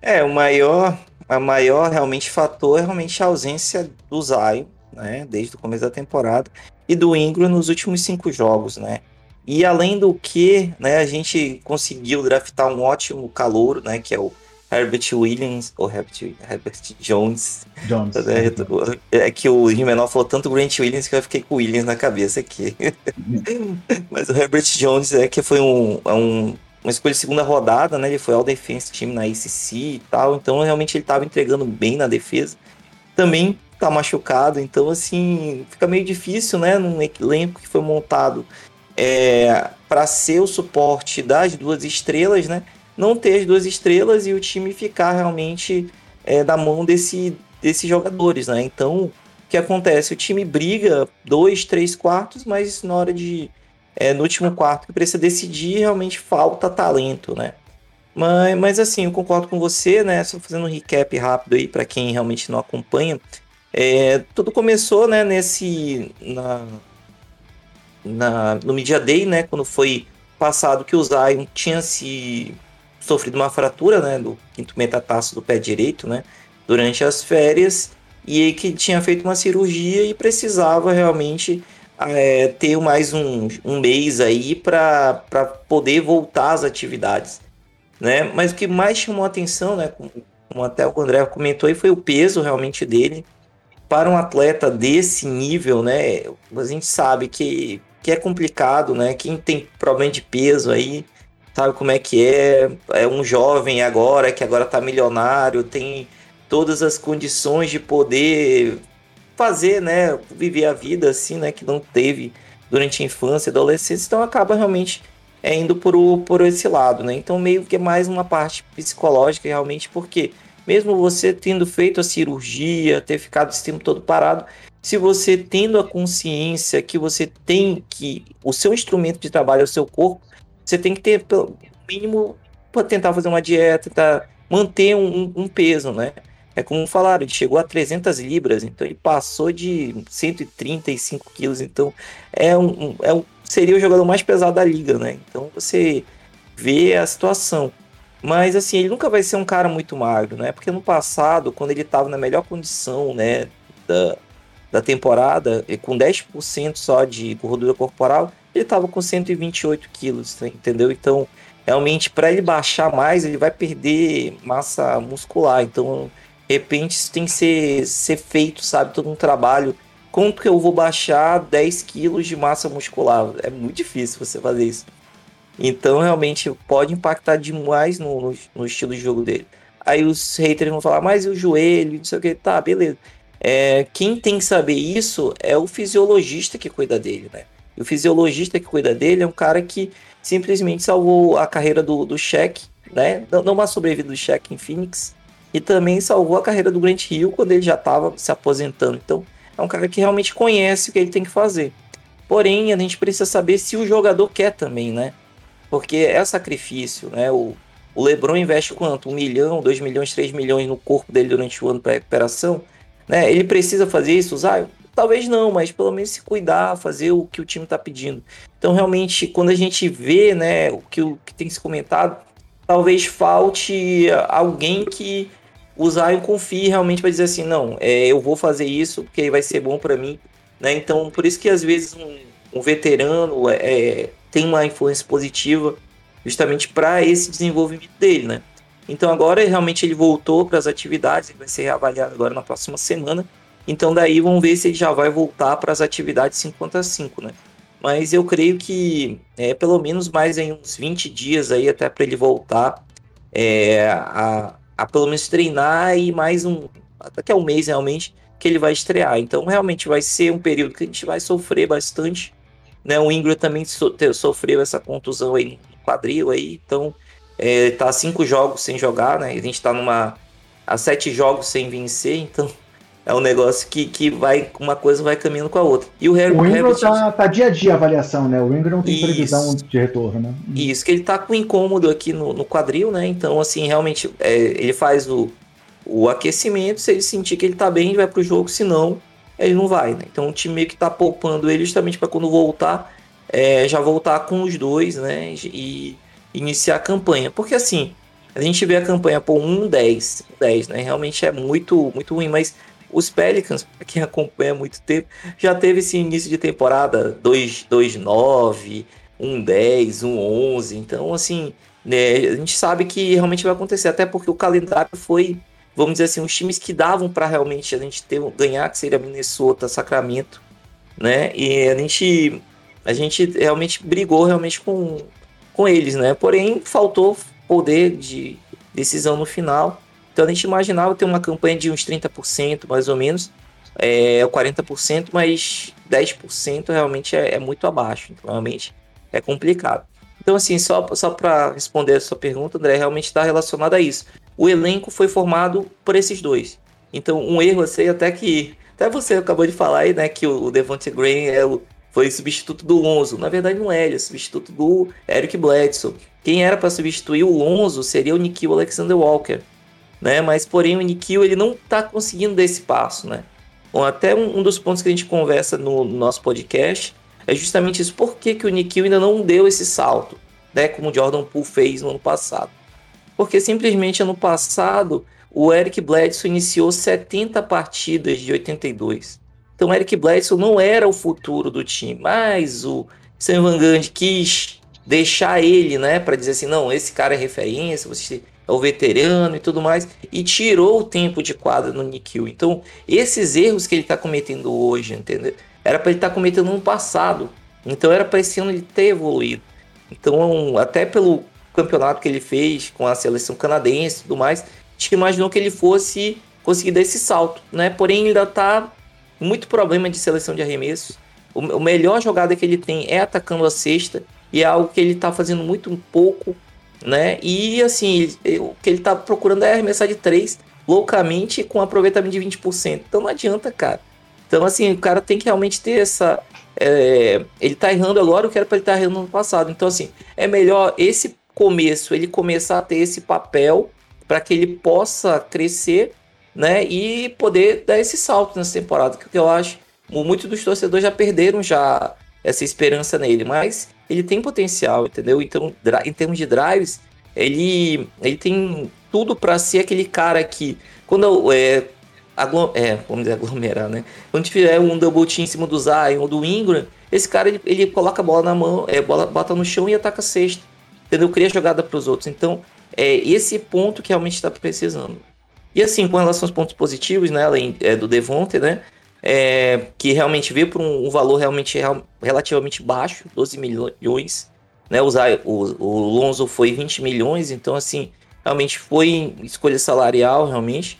É, o maior, a maior realmente fator é realmente a ausência do Zion, né, desde o começo da temporada, e do Ingram nos últimos cinco jogos, né. E além do que, né, a gente conseguiu draftar um ótimo calouro, né, que é o Herbert Williams, ou Herbert, Herbert Jones. Jones. É, é que o Rimenor falou tanto Grant Williams que eu fiquei com o Williams na cabeça aqui. Mas o Herbert Jones é que foi um, é um, uma escolha de segunda rodada, né? Ele foi ao defense time na ACC e tal, então realmente ele estava entregando bem na defesa. Também tá machucado, então assim, fica meio difícil, né? Num elenco que foi montado é, para ser o suporte das duas estrelas, né? Não ter as duas estrelas e o time ficar realmente é, da mão desse, desses jogadores, né? Então, o que acontece? O time briga dois, três quartos, mas na hora de. É, no último quarto que precisa decidir, realmente falta talento, né? Mas, mas assim, eu concordo com você, né? Só fazendo um recap rápido aí para quem realmente não acompanha. É, tudo começou, né, nesse. Na, na, no Media Day, né? Quando foi passado que o Zion tinha se sofrido uma fratura, né, do quinto metatarso do pé direito, né, durante as férias, e que tinha feito uma cirurgia e precisava realmente é, ter mais um, um mês aí para poder voltar às atividades, né, mas o que mais chamou atenção, né, como, como até o André comentou, aí foi o peso realmente dele, para um atleta desse nível, né, a gente sabe que, que é complicado, né, quem tem problema de peso aí, sabe como é que é, é um jovem agora que agora tá milionário, tem todas as condições de poder fazer, né, viver a vida assim, né, que não teve durante a infância adolescência, então acaba realmente é, indo por, o, por esse lado, né, então meio que é mais uma parte psicológica realmente, porque mesmo você tendo feito a cirurgia, ter ficado esse tempo todo parado, se você tendo a consciência que você tem que o seu instrumento de trabalho é o seu corpo, você tem que ter pelo mínimo para tentar fazer uma dieta, tentar manter um, um, peso, né? É como falaram, ele chegou a 300 libras, então ele passou de 135 quilos, então é um, é um, seria o jogador mais pesado da liga, né? Então você vê a situação. Mas assim, ele nunca vai ser um cara muito magro, né? Porque no passado, quando ele estava na melhor condição, né, da, da temporada, com 10% só de gordura corporal, ele estava com 128 quilos, entendeu? Então, realmente, para ele baixar mais, ele vai perder massa muscular. Então, de repente, isso tem que ser, ser feito, sabe? Todo um trabalho. Quanto que eu vou baixar 10 quilos de massa muscular? É muito difícil você fazer isso. Então, realmente, pode impactar demais no, no, no estilo de jogo dele. Aí os haters vão falar, mas o joelho, não sei o que. Tá, beleza. É, quem tem que saber isso é o fisiologista que cuida dele, né? O fisiologista que cuida dele é um cara que simplesmente salvou a carreira do, do Shaq, né? Não uma sobrevida do Shaq em Phoenix. E também salvou a carreira do Grant Hill quando ele já estava se aposentando. Então, é um cara que realmente conhece o que ele tem que fazer. Porém, a gente precisa saber se o jogador quer também, né? Porque é sacrifício, né? O, o LeBron investe quanto? Um milhão, dois milhões, três milhões no corpo dele durante o ano para recuperação. Né? Ele precisa fazer isso, usar? Talvez não, mas pelo menos se cuidar, fazer o que o time está pedindo. Então, realmente, quando a gente vê né, o que, o que tem se comentado, talvez falte alguém que o Zion confie realmente para dizer assim, não, é, eu vou fazer isso porque vai ser bom para mim. Né? Então, por isso que às vezes um, um veterano é, é tem uma influência positiva justamente para esse desenvolvimento dele, né? Então agora realmente ele voltou para as atividades, ele vai ser reavaliado agora na próxima semana então daí vamos ver se ele já vai voltar para as atividades 5 contra 5, né? Mas eu creio que é pelo menos mais em uns 20 dias aí até para ele voltar é, a, a pelo menos treinar e mais um até um mês realmente que ele vai estrear. Então realmente vai ser um período que a gente vai sofrer bastante. Né? O Ingram também so, sofreu essa contusão aí no quadril aí, então é, tá cinco jogos sem jogar, né? A gente tá numa a sete jogos sem vencer, então é um negócio que, que vai, uma coisa vai caminhando com a outra. E o Harry O Ingram tá, tá, dia a dia a avaliação, né? O Ingram não tem Isso. previsão de retorno, né? Isso, que ele tá com incômodo aqui no, no quadril, né? Então, assim, realmente, é, ele faz o, o aquecimento, se ele sentir que ele tá bem, ele vai pro jogo, se não, ele não vai, né? Então o time meio que tá poupando ele justamente para quando voltar, é, já voltar com os dois, né? E iniciar a campanha. Porque assim, a gente vê a campanha por 1-10, 10, né? Realmente é muito, muito ruim, mas os Pelicans, para quem acompanha há muito tempo, já teve esse início de temporada 2-9, 1-10, 1-11. Então, assim, né, a gente sabe que realmente vai acontecer, até porque o calendário foi, vamos dizer assim, os times que davam para realmente a gente ter, ganhar, que seria Minnesota, Sacramento, né? E a gente, a gente realmente brigou realmente com, com eles, né? Porém, faltou poder de decisão no final. Então a gente imaginava ter uma campanha de uns 30%, mais ou menos, é, 40%, mas 10% realmente é, é, muito abaixo. Então realmente é complicado. Então, assim, só, só para responder a sua pergunta, André, realmente está relacionado a isso. O elenco foi formado por esses dois. Então, um erro, assim, até que. Até você acabou de falar aí, né, que o Devontae Green é o, foi substituto do Lonzo. Na verdade, não é, ele é substituto do Eric Bledsoe. Quem era para substituir o Lonzo seria o Nikhil Alexander Walker. Né? Mas, porém, o Nikhil ele não está conseguindo dar esse passo. Né? Bom, até um, um, dos pontos que a gente conversa no, no, nosso podcast é justamente isso. Por que, que o Nikhil ainda não deu esse salto? Né? Como o Jordan Poole fez no ano passado. Porque simplesmente ano passado o Eric Bledsoe iniciou 70 partidas de 82. Então, Eric Bledsoe não era o futuro do time, mas o Sam Van Gundy quis deixar ele, né, para dizer assim, não, esse cara é referência, você é o veterano e tudo mais, e tirou o tempo de quadra no Nikhil. Então, esses erros que ele está cometendo hoje, entendeu? Era para ele estar tá cometendo no passado. Então, era para esse ano ele ter evoluído. Então, até pelo campeonato que ele fez com a seleção canadense e tudo mais, a gente imaginou que ele fosse conseguir dar esse salto, né? Porém, ainda está muito problema de seleção de arremesso. O, melhor jogada que ele tem é atacando a cesta e é algo que ele tá fazendo muito pouco, né? E assim, o que ele tá procurando é arremessar de 3 loucamente com aproveitamento de 20%. Então não adianta, cara. Então, assim, o cara tem que realmente ter essa. É, ele tá errando agora, eu quero para ele estar tá errando no passado. Então, assim, é melhor esse começo, ele começar a ter esse papel para que ele possa crescer né? E poder dar esse salto nessa temporada, que eu acho, muitos dos torcedores já perderam já essa esperança nele, mas ele tem potencial, entendeu? Então, em termos de drives, ele, ele tem tudo para ser aquele cara que, quando é, aglom, é, vamos dizer, aglomerar, né? Quando tiver um double team em cima do Zion ou do Ingram, esse cara ele, ele coloca a bola na mão, é, bola, bota no chão e ataca a entendeu? Cria jogada para os outros. Então, é esse ponto que realmente está precisando. E assim, com relação aos pontos positivos, né, além é, do Devonte, né, é, que realmente veio por um, um valor realmente relativamente baixo, 12 milhões, né, o, o, o Lonzo foi 20 milhões, então assim, realmente foi escolha salarial, realmente,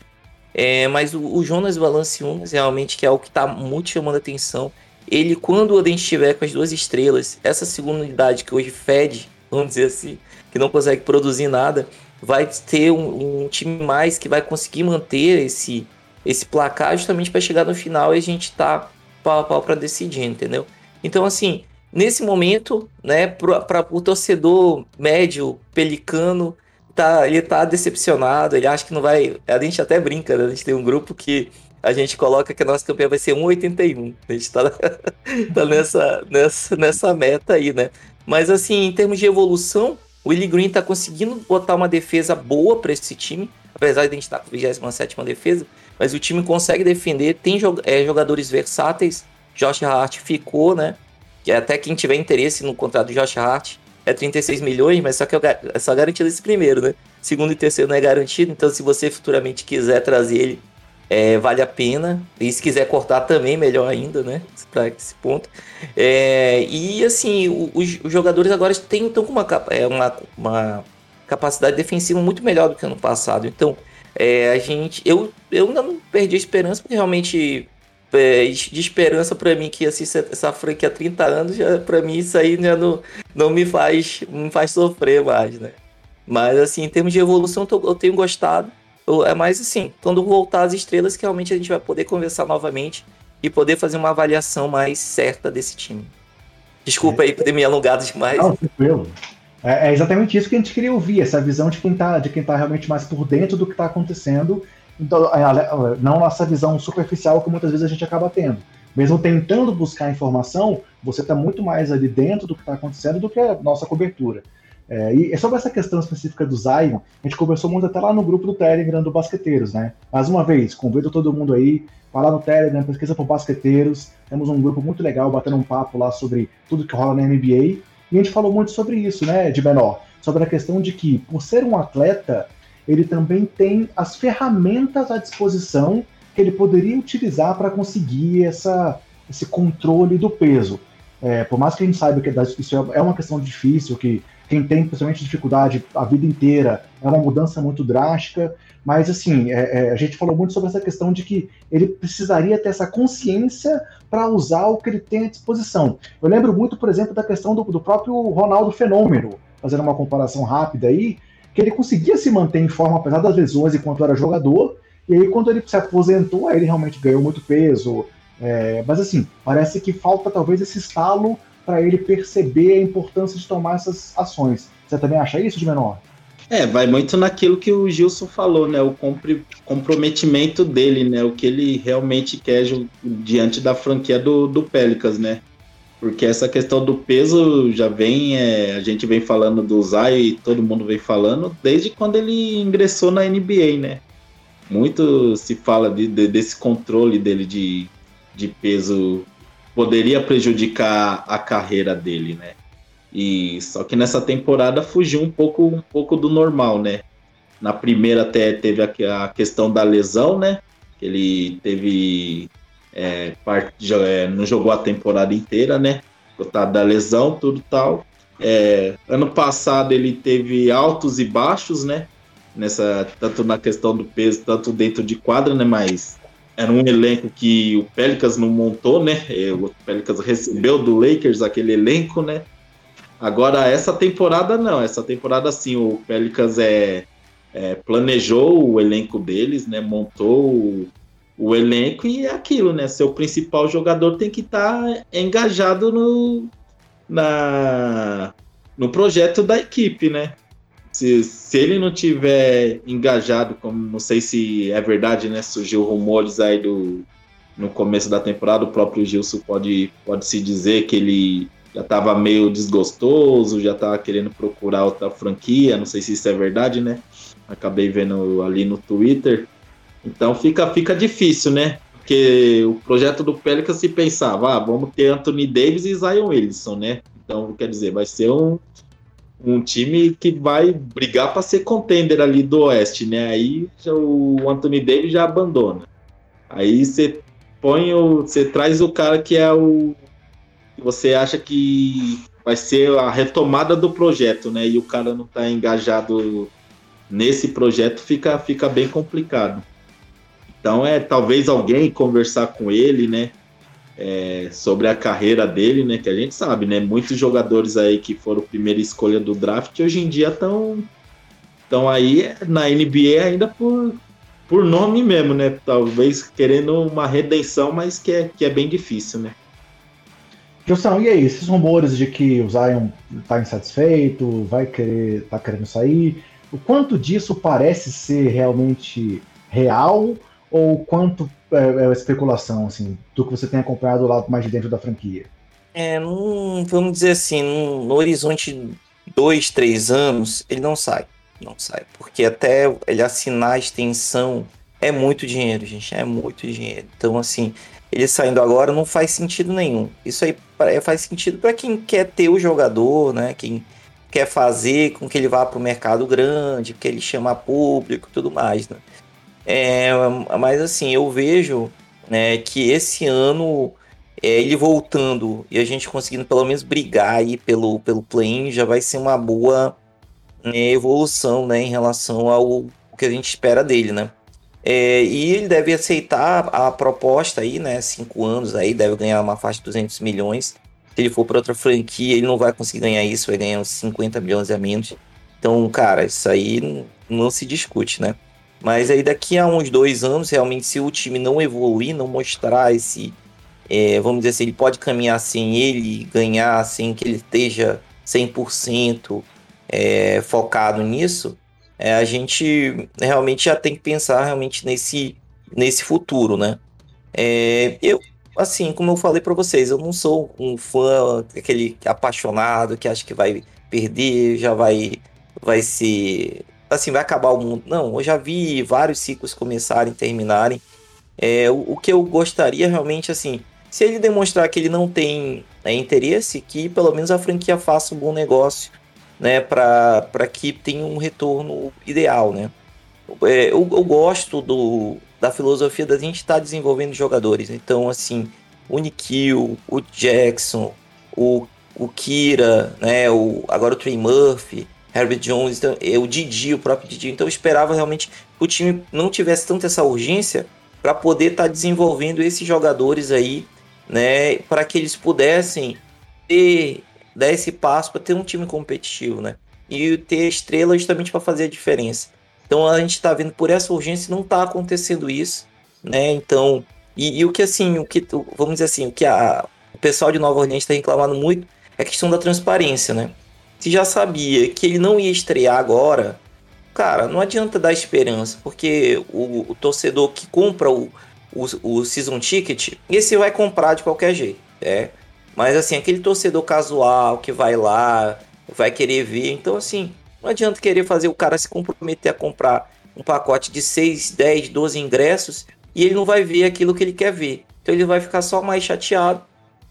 é, mas o, o, Jonas Valanciunas realmente que é o que está muito chamando a atenção, ele quando a gente estiver com as duas estrelas, essa segunda unidade que hoje fede, vamos dizer assim, que não consegue produzir nada, vai ter um, um, time mais que vai conseguir manter esse, esse placar justamente para chegar no final e a gente tá pau a pau para decidir, entendeu? Então, assim, nesse momento, né, para o torcedor médio pelicano, tá, ele tá decepcionado, ele acha que não vai. A gente até brinca, né? A gente tem um grupo que a gente coloca que a nossa campanha vai ser 1,81. A gente tá, tá nessa, nessa, nessa meta aí, né? Mas assim, em termos de evolução, o Willie Green tá conseguindo botar uma defesa boa para esse time, apesar de a gente estar tá com a 27 defesa, mas o time consegue defender, tem é, jogadores versáteis. Josh Hart ficou, né? Que até quem tiver interesse no contrato do Josh Hart é 36 milhões, mas só que é só garantido esse primeiro, né? Segundo e terceiro não é garantido, então se você futuramente quiser trazer ele, é, vale a pena. E se quiser cortar também, melhor ainda, né? Para esse ponto. É, e assim, os, os, jogadores agora têm, estão com uma, é, uma, uma capacidade defensiva muito melhor do que ano passado. Então, é, a gente. Eu, eu ainda não perdi a esperança, porque realmente. É, de esperança para mim que assista essa franquia há 30 anos, já para mim isso aí já não, não me faz, me faz sofrer mais, né? Mas assim, em termos de evolução, eu tenho gostado. É mais assim, quando voltar as estrelas, que realmente a gente vai poder conversar novamente e poder fazer uma avaliação mais certa desse time. Desculpa é. aí por ter me alongado demais. Não, tranquilo. É, é, exatamente isso que a gente queria ouvir, essa visão de quem está de quem tá realmente mais por dentro do que está acontecendo, então, é, não essa visão superficial que muitas vezes a gente acaba tendo. Mesmo tentando buscar informação, você está muito mais ali dentro do que está acontecendo do que a nossa cobertura. É, e sobre essa questão específica do Zion, a gente conversou muito até lá no grupo do Telegram do Basqueteiros, né? Mais uma vez, convido todo mundo aí, vai lá no Telegram, pesquisa por Basqueteiros, temos um grupo muito legal batendo um papo lá sobre tudo que rola na NBA, e a gente falou muito sobre isso, né, de menor, sobre a questão de que, por ser um atleta, ele também tem as ferramentas à disposição que ele poderia utilizar para conseguir essa, esse controle do peso. É, por mais que a gente saiba que isso é uma questão difícil, que quem tem principalmente dificuldade a vida inteira é uma mudança muito drástica, mas assim, é, é, a gente falou muito sobre essa questão de que ele precisaria ter essa consciência para usar o que ele tem à disposição. Eu lembro muito, por exemplo, da questão do, do próprio Ronaldo Fenômeno, fazendo uma comparação rápida aí, que ele conseguia se manter em forma apesar das lesões enquanto era jogador, e aí quando ele se aposentou, aí ele realmente ganhou muito peso. É, mas assim, parece que falta talvez esse estalo para ele perceber a importância de tomar essas ações. Você também acha isso de menor? É, vai muito naquilo que o Gilson falou, né? O comprometimento dele, né? O que ele realmente quer diante da franquia do, do né? Porque essa questão do peso já vem, é, a gente vem falando do Zay e todo mundo vem falando desde quando ele ingressou na NBA, né? Muito se fala de, de, desse controle dele de, de peso poderia prejudicar a carreira dele, né? E só que nessa temporada fugiu um pouco, um pouco do normal, né? Na primeira até teve a, a questão da lesão, né? Ele teve é, parte, é, não jogou a temporada inteira, né? Cotado da lesão, tudo tal. É, ano passado ele teve altos e baixos, né? Nessa, tanto na questão do peso, tanto dentro de quadra, né? Mas era um elenco que o Pelicans não montou, né? É, o Pelicans recebeu do Lakers aquele elenco, né? Agora, essa temporada não. Essa temporada, sim, o Pelicans é, é planejou o elenco deles, né? Montou o, o elenco e é aquilo, né? Seu principal jogador tem que estar tá engajado no, na, no projeto da equipe, né? Se, se ele não tiver engajado, como não sei se é verdade, né? Surgiu rumores aí do no começo da temporada, o próprio Gilson pode, pode se dizer que ele já estava meio desgostoso, já estava querendo procurar outra franquia, não sei se isso é verdade, né? Acabei vendo ali no Twitter. Então fica, fica difícil, né? Porque o projeto do Pelicans se pensava, ah, vamos ter Anthony Davis e Zion Wilson, né? Então, quer dizer, vai ser um, um time que vai brigar para ser contender ali do Oeste, né? Aí o Anthony Davis já abandona. Aí você põe o, você traz o cara que é o você acha que vai ser a retomada do projeto, né? E o cara não está engajado nesse projeto, fica, fica bem complicado. Então é talvez alguém conversar com ele, né? É, sobre a carreira dele, né? Que a gente sabe, né? Muitos jogadores aí que foram primeira escolha do draft hoje em dia estão estão aí na NBA ainda por, por nome mesmo, né? Talvez querendo uma redenção, mas que é, que é bem difícil, né? Gilson, e aí, esses rumores de que o Zion está insatisfeito, vai querer, tá querendo sair, o quanto disso parece ser realmente real ou quanto é, é especulação, assim, do que você tem acompanhado lá mais de dentro da franquia? É, num, vamos dizer assim, num, no horizonte dois, três anos, ele não sai. Não sai. Porque até ele assinar a extensão é muito dinheiro, gente. É muito dinheiro. Então, assim, ele saindo agora não faz sentido nenhum. Isso aí faz sentido para quem quer ter o jogador, né? Quem quer fazer com que ele vá para o mercado grande, que ele chama público tudo mais, né? É, mas assim, eu vejo né, que esse ano é, ele voltando e a gente conseguindo pelo menos brigar aí pelo, pelo play-in já vai ser uma boa né, evolução né, em relação ao, que a gente espera dele, né? É, e ele deve aceitar a proposta aí, né? Cinco anos aí, deve ganhar uma faixa de 200 milhões. Se ele for para outra franquia, ele não vai conseguir ganhar isso, vai ganhar uns 50 milhões a menos. Então, cara, isso aí não, se discute, né? Mas aí daqui a uns dois anos, realmente, se o time não evoluir, não mostrar esse. É, vamos dizer assim, ele pode caminhar sem ele, ganhar sem que ele esteja 100% é, focado nisso, é, a gente realmente já tem que pensar realmente nesse, nesse futuro, né? É, eu, assim, como eu falei para vocês, eu não sou um fã, aquele apaixonado que acha que vai perder, já vai, vai ser, assim, vai acabar o mundo. Não, eu já vi vários ciclos começarem, terminarem. É, o, o que eu gostaria realmente, assim, se ele demonstrar que ele não tem é, interesse, que pelo menos a franquia faça um bom negócio, né, para que tenha um retorno ideal, né. É, eu, eu gosto do, da filosofia da gente estar tá desenvolvendo jogadores. Então, assim, o Nikhil, o Jackson, o, o Kira, né, o, agora o Trey Murphy, Herbert Jones, então, é, o Didi, o próprio Didi. Então, eu esperava realmente que o time não tivesse tanta essa urgência para poder estar tá desenvolvendo esses jogadores aí, né, para que eles pudessem ter, dar esse passo para ter um time competitivo, né, e ter estrela justamente para fazer a diferença. Então a gente está vendo por essa urgência não está acontecendo isso, né? Então e, e, o que assim, o que vamos dizer assim, o que a, o pessoal de Nova Orleans está reclamando muito é a questão da transparência, né? Se já sabia que ele não ia estrear agora, cara, não adianta dar esperança, porque o, o torcedor que compra o, o, o, season ticket, esse vai comprar de qualquer jeito, é. Mas assim, aquele torcedor casual que vai lá, vai querer ver, então assim, não adianta querer fazer o cara se comprometer a comprar um pacote de 6, 10, 12 ingressos e ele não vai ver aquilo que ele quer ver. Então ele vai ficar só mais chateado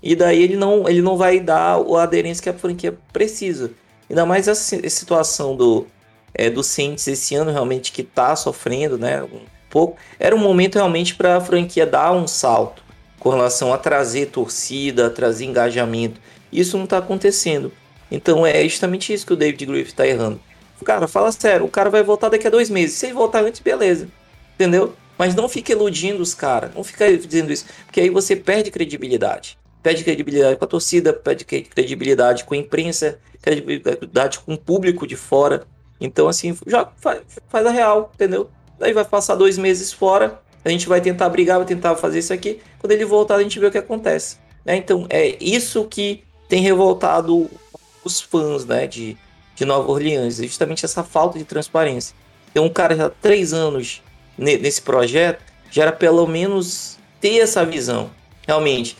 e daí ele não, ele não vai dar a aderência que a franquia precisa. Ainda mais essa, situação do, é, do Saints esse ano realmente que está sofrendo, né? Um pouco. Era um momento realmente para a franquia dar um salto com relação a trazer torcida, trazer engajamento. Isso não está acontecendo. Então é justamente isso que o David Griffith tá errando. Cara, fala sério, o cara vai voltar daqui a dois meses. Se ele voltar antes, beleza. Entendeu? Mas não fique iludindo os caras. Não fica dizendo isso. Porque aí você perde credibilidade. Perde credibilidade com a torcida, perde credibilidade com a imprensa, credibilidade com o público de fora. Então, assim, já faz, faz a real, entendeu? Daí vai passar dois meses fora. A gente vai tentar brigar, vai tentar fazer isso aqui. Quando ele voltar, a gente vê o que acontece. Né? Então, é isso que tem revoltado os fãs né, de, de Nova Orleans, justamente essa falta de transparência. Tem um cara já há três anos nesse projeto, já era pelo menos ter essa visão. Realmente,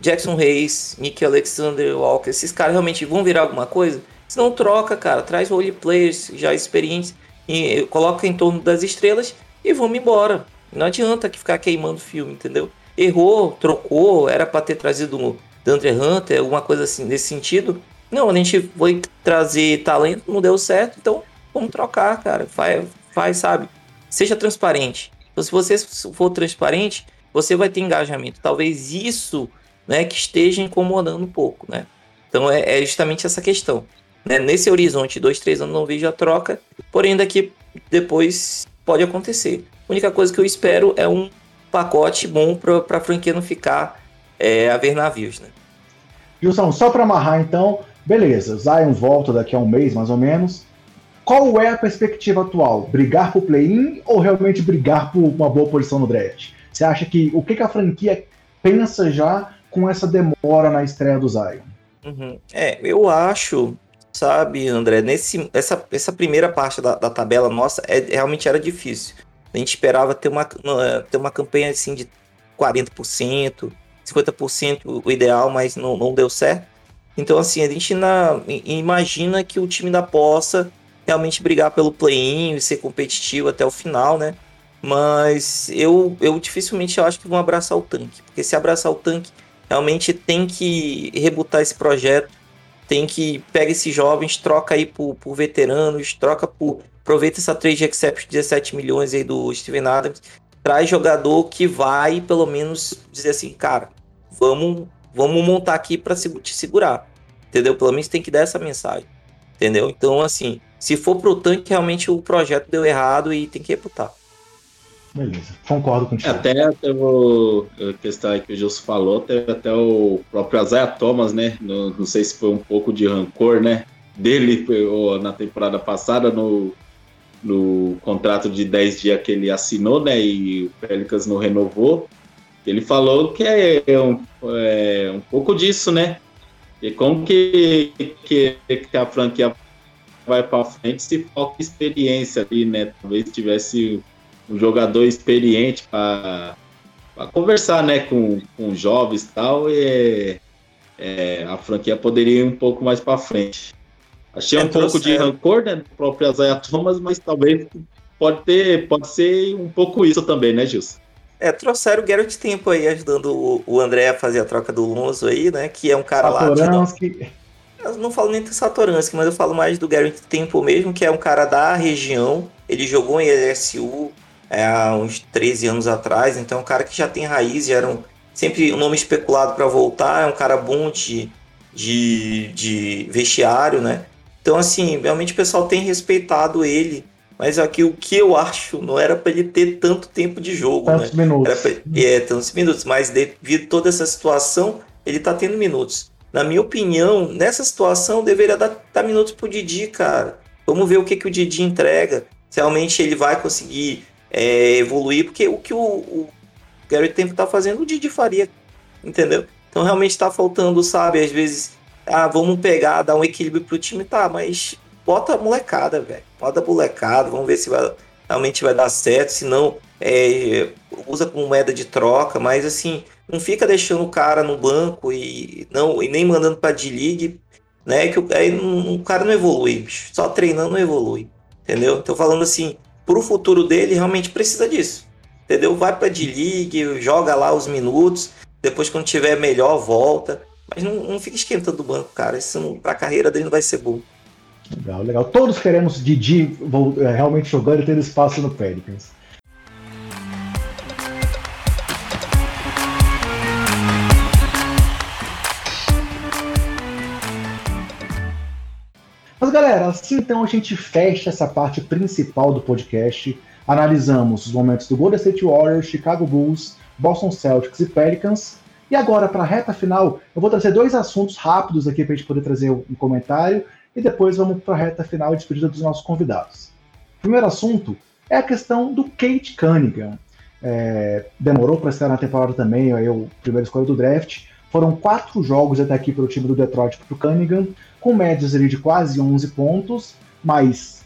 Jackson Reis, Nick Alexander Walker, esses caras realmente vão virar alguma coisa? Se não troca, cara, traz role players já experientes e coloca em torno das estrelas e vamos embora. Não adianta que ficar queimando filme, entendeu? Errou, trocou, era para ter trazido o Dandre Hunter, alguma coisa assim nesse sentido. Não, a gente foi trazer talento, não deu certo, então vamos trocar, cara. Faz, faz sabe? Seja transparente. Então, se você for transparente, você vai ter engajamento. Talvez isso né, que esteja incomodando um pouco, né? Então é, é justamente essa questão. Né? Nesse horizonte, dois, três anos não vejo a troca, porém daqui depois pode acontecer. A única coisa que eu espero é um pacote bom para a franquia não ficar é, a ver navios, né? Gilson, só para amarrar então, Beleza, Zion volta daqui a um mês, mais ou menos. Qual é a perspectiva atual? Brigar por play-in ou realmente brigar por uma boa posição no draft? Você acha que o que, que a franquia pensa já com essa demora na estreia do Zion? Uhum. É, eu acho, sabe, André, nesse, essa, essa primeira parte da, da tabela nossa é, realmente era difícil. A gente esperava ter uma, ter uma campanha assim de 40%, 50% o ideal, mas não, não deu certo. Então, assim, a gente na, imagina que o time da possa realmente brigar pelo play-in e ser competitivo até o final, né? Mas eu, eu dificilmente acho que vão abraçar o tanque. Porque se abraçar o tanque, realmente tem que rebutar esse projeto. Tem que pegar esses jovens, troca aí por, por veteranos, troca por. Aproveita essa trade exception de 17 milhões aí do Steven Adams. Traz jogador que vai, pelo menos, dizer assim, cara, vamos vamos montar aqui para te segurar. Entendeu? Pelo menos tem que dar essa mensagem. Entendeu? Então, assim, se for pro tanque, realmente o projeto deu errado e tem que reputar. Beleza, concordo contigo. Até, até o, a questão aí que o Gilson falou, teve até o próprio Isaiah Thomas, né? No, não sei se foi um pouco de rancor, né? Dele na temporada passada, no, no contrato de 10 dias que ele assinou, né? E o Pelicans não renovou. Ele falou que é, é um, é um pouco disso, né? E como que, que, que a franquia vai para frente se falta experiência ali, né? Talvez tivesse um jogador experiente para conversar, né, com, com jovens e tal, e é, a franquia poderia ir um pouco mais para frente. Achei é, um pouco de rancor, né, do próprio Isaiah Thomas, mas talvez pode ter, pode ser um pouco isso também, né, Gilson? É, trouxeram o Garrett Tempo aí, ajudando o, o André a fazer a troca do Lonzo aí, né? Que é um cara Satoransky. lá. De, eu não falo nem do Satoransky, mas eu falo mais do Garrett Tempo mesmo, que é um cara da região. Ele jogou em LSU é, há uns 13 anos atrás, então é um cara que já tem raiz, era um, sempre um nome especulado para voltar, é um cara bom de, de, de vestiário, né? Então, assim, realmente o pessoal tem respeitado ele mas aqui o que eu acho não era para ele ter tanto tempo de jogo, tantos né? minutos. Pra, é, tantos minutos, mas devido a toda essa situação, ele tá tendo minutos. Na minha opinião, nessa situação deveria dar, dar minutos pro Didi, cara. Vamos ver o que, que o Didi entrega. Se realmente ele vai conseguir é, evoluir, porque o que o, o Gary Tempo tá fazendo, o Didi faria, entendeu? Então realmente tá faltando, sabe, às vezes, ah, vamos pegar, dar um equilíbrio pro time, tá, mas bota a molecada, velho. Bota a molecada, vamos ver se vai, realmente vai dar certo. Se não, é, usa como moeda de troca, mas assim, não fica deixando o cara no banco e, não, e nem mandando pra D-League, né? Que aí não, o cara não evolui, bicho. Só treinando não evolui. Entendeu? Então falando assim, pro futuro dele, realmente precisa disso. Entendeu? Vai pra D-League, joga lá os minutos, depois quando tiver melhor, volta. Mas não, não fica esquentando o banco, cara. Isso não, pra carreira dele não vai ser bom. Legal, legal. Todos queremos Didi é, realmente jogando e tendo espaço no Pelicans. Mas galera, assim então a gente fecha essa parte principal do podcast. Analisamos os momentos do Golden State Warriors, Chicago Bulls, Boston Celtics e Pelicans. E agora, para a reta final, eu vou trazer dois assuntos rápidos aqui para a gente poder trazer um comentário e depois vamos para a reta final e despedida dos nossos convidados. Primeiro assunto é a questão do Kate Cunningham. É, demorou para estar na temporada também, aí o primeiro escolha do draft. Foram quatro jogos até aqui para o time do Detroit para o Cunningham, com médias ali de quase 11 pontos, mais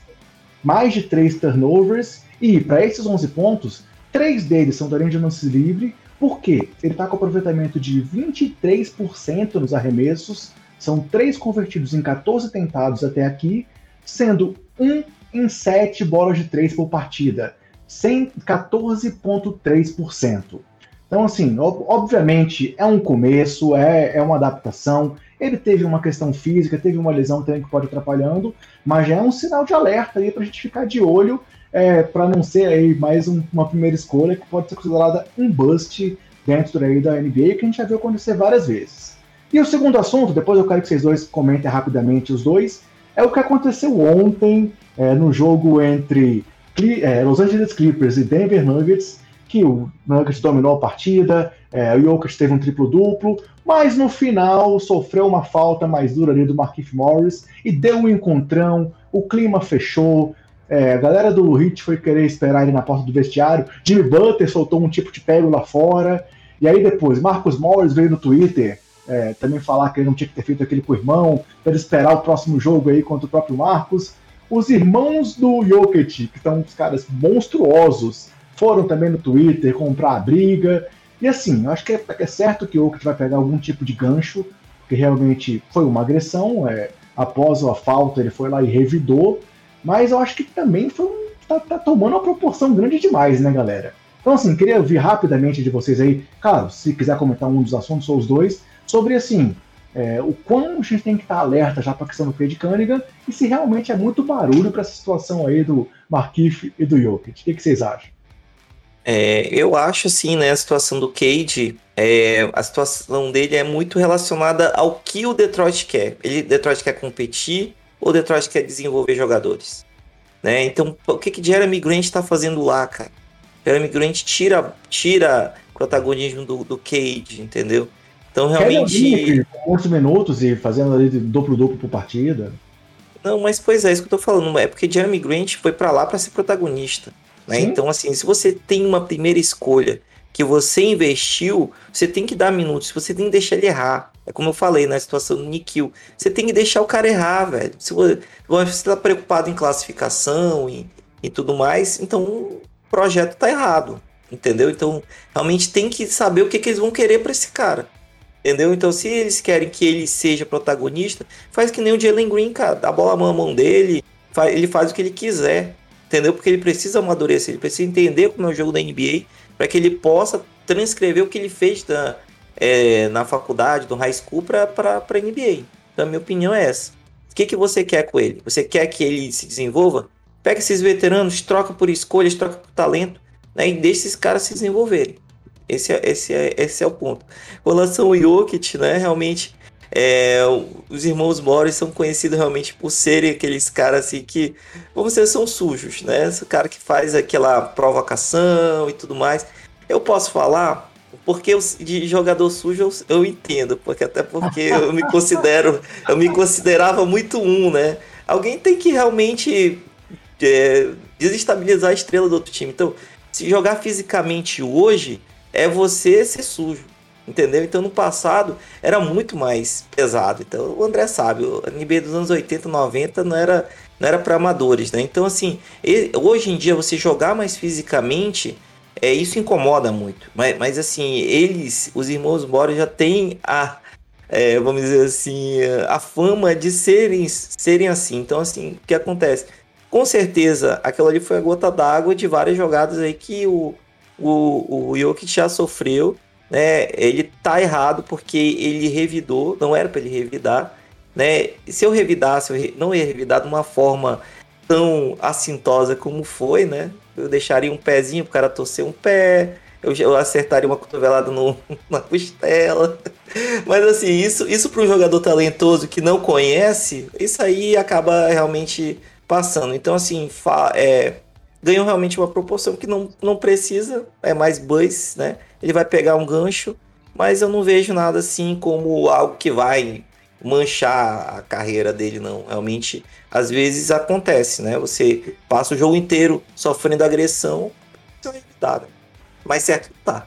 mais de três turnovers. E para esses 11 pontos, três deles são da linha de lance livre. Por quê? Ele está com aproveitamento de 23% nos arremessos, são três convertidos em 14 tentados até aqui, sendo um em 7 bolas de 3 por partida, 14,3%. Então, assim, obviamente é um começo, é, é uma adaptação. Ele teve uma questão física, teve uma lesão também que pode atrapalhando, mas já é um sinal de alerta aí para a gente ficar de olho, é, para não ser aí mais um, uma primeira escolha que pode ser considerada um bust dentro aí da NBA, que a gente já viu acontecer várias vezes. E o segundo assunto, depois eu quero que vocês dois comentem rapidamente os dois, é o que aconteceu ontem é, no jogo entre é, Los Angeles Clippers e Denver Nuggets, que o Nuggets dominou a partida, é, o Jokic teve um triplo-duplo, mas no final sofreu uma falta mais dura ali do Marquinhos Morris e deu um encontrão, o clima fechou, é, a galera do Heat foi querer esperar ele na porta do vestiário, Jimmy Butler soltou um tipo de pego lá fora, e aí depois Marcos Morris veio no Twitter é, também falar que ele não tinha que ter feito aquele com o irmão, para esperar o próximo jogo aí contra o próprio Marcos. Os irmãos do Jokic, que são uns caras monstruosos, foram também no Twitter comprar a briga. E assim, eu acho que é, é certo que o Jokic vai pegar algum tipo de gancho, porque realmente foi uma agressão. É, após a falta, ele foi lá e revidou. Mas eu acho que também foi tá, tá tomando uma proporção grande demais, né, galera? Então, assim, queria ouvir rapidamente de vocês aí, claro, se quiser comentar um dos assuntos ou os dois, sobre assim, é, o quão a gente tem que estar alerta já para a questão do Cade Cunningham e se realmente é muito barulho para essa situação aí do Markif e do Jokic. O que, que vocês acham? É, eu acho assim, né, a situação do Cade, é, a situação dele é muito relacionada ao que o Detroit quer. Ele, Detroit quer competir ou Detroit quer desenvolver jogadores? Né? Então, o que que Jeremy Grant está fazendo lá, cara? Jeremy Grant tira, tira protagonismo do, do Cade, entendeu? Então realmente. Muitos minutos e fazendo ali duplo-duplo por partida. Não, mas pois é, isso que eu tô falando. É porque Jeremy Grant foi para lá para ser protagonista. Né? Então, assim, se você tem uma primeira escolha que você investiu, você tem que dar minutos, você tem que deixar ele errar. É como eu falei na situação do Nikhil. Você tem que deixar o cara errar, velho. Se você está preocupado em classificação e, e tudo mais, então o projeto tá errado. Entendeu? Então, realmente tem que saber o que, que eles vão querer para esse cara. Entendeu? Então, se eles querem que ele seja protagonista, faz que nem o Jalen Green, cara. Dá a bola na mão dele, ele faz o que ele quiser. Entendeu? Porque ele precisa amadurecer, ele precisa entender como é o jogo da NBA para que ele possa transcrever o que ele fez da, é, na faculdade, do high school, para NBA. Então, a minha opinião é essa. O que, que você quer com ele? Você quer que ele se desenvolva? Pega esses veteranos, troca por escolhas, troca por talento, né? E deixa esses caras se desenvolverem. Esse é, esse é, esse é o ponto. Com relação ao Jokic, né? Realmente, é, os irmãos Morris são conhecidos realmente por serem aqueles caras assim que, vamos dizer, são sujos, né? Esse cara que faz aquela provocação e tudo mais. Eu posso falar porque eu, de jogador sujo eu, eu, entendo, porque até porque eu me considero, eu me considerava muito um, né? Alguém tem que realmente é, desestabilizar a estrela do outro time. Então, se jogar fisicamente hoje, é você ser sujo. Entendeu? Então no passado era muito mais pesado. Então o André sabe, o NBA dos anos 80, 90 não era, não era para amadores, né? Então assim, hoje em dia você jogar mais fisicamente, é isso incomoda muito. Mas, mas assim, eles, os irmãos Mora já têm a é, vamos dizer assim, a fama de serem, serem assim. Então, assim, o que acontece? Com certeza, aquela ali foi a gota d'água de várias jogadas aí que o, o, o Jokic já sofreu, né? Ele tá errado porque ele revidou, não era para ele revidar, né? Se eu revidasse, eu não ia revidar de uma forma tão assintosa como foi, né? Eu deixaria um pezinho pro cara torcer um pé, eu, eu acertaria uma cotovelada no, na costela. Mas assim, isso, isso para um jogador talentoso que não conhece, isso aí acaba realmente passando. Então, assim, é, ganhou realmente uma proporção que não, não precisa, é mais buzz, né? Ele vai pegar um gancho, mas eu não vejo nada assim como algo que vai manchar a carreira dele, não. Realmente, às vezes acontece, né? Você passa o jogo inteiro sofrendo agressão, então é evitado. Mas certo tá.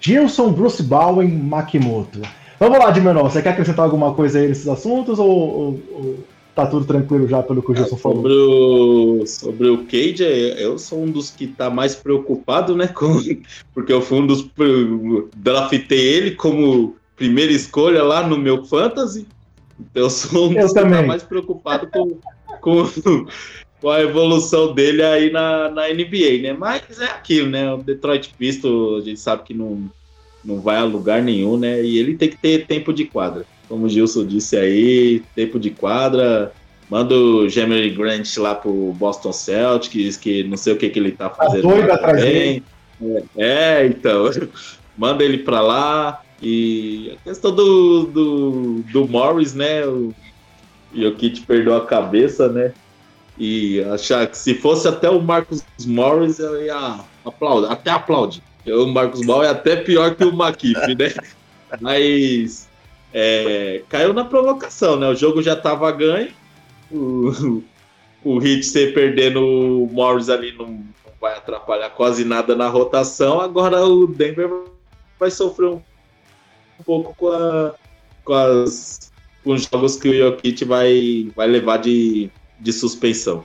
Gilson, Bruce Bowen, Makimoto. Vamos lá, de menor. Você quer acrescentar alguma coisa aí nesses assuntos ou, ou, ou tá tudo tranquilo já pelo que o Gilson é, falou. Sobre o, sobre o Cage, eu sou um dos que tá mais preocupado, né? Com, porque eu fui um dos. Draftei ele como primeira escolha lá no meu Fantasy. Então eu sou um dos que tá mais preocupado com, com, com a evolução dele aí na, na NBA, né? Mas é aquilo, né? O Detroit Pistons, a gente sabe que não, não vai a lugar nenhum, né? E ele tem que ter tempo de quadra como o Gilson disse aí, tempo de quadra. Manda o Jeremy Grant lá pro Boston Celtics, que não sei o que, que ele tá, tá fazendo. Tá doido atrás dele. É, então. Manda ele pra lá. E a questão do, do, do Morris, né? O Jokic perdeu a cabeça, né? E achar que se fosse até o Marcos Morris, eu ia aplaudir, até aplaudir. O Marcos Morris é até pior que o Makif, né? Mas é, caiu na provocação, né? O jogo já estava ganho. O, o Hit ser perdendo o Morris ali não, não, vai atrapalhar quase nada na rotação. Agora o Denver vai sofrer um, um pouco com, a, com, as, com os jogos que o Jokic vai, vai levar de, de suspensão.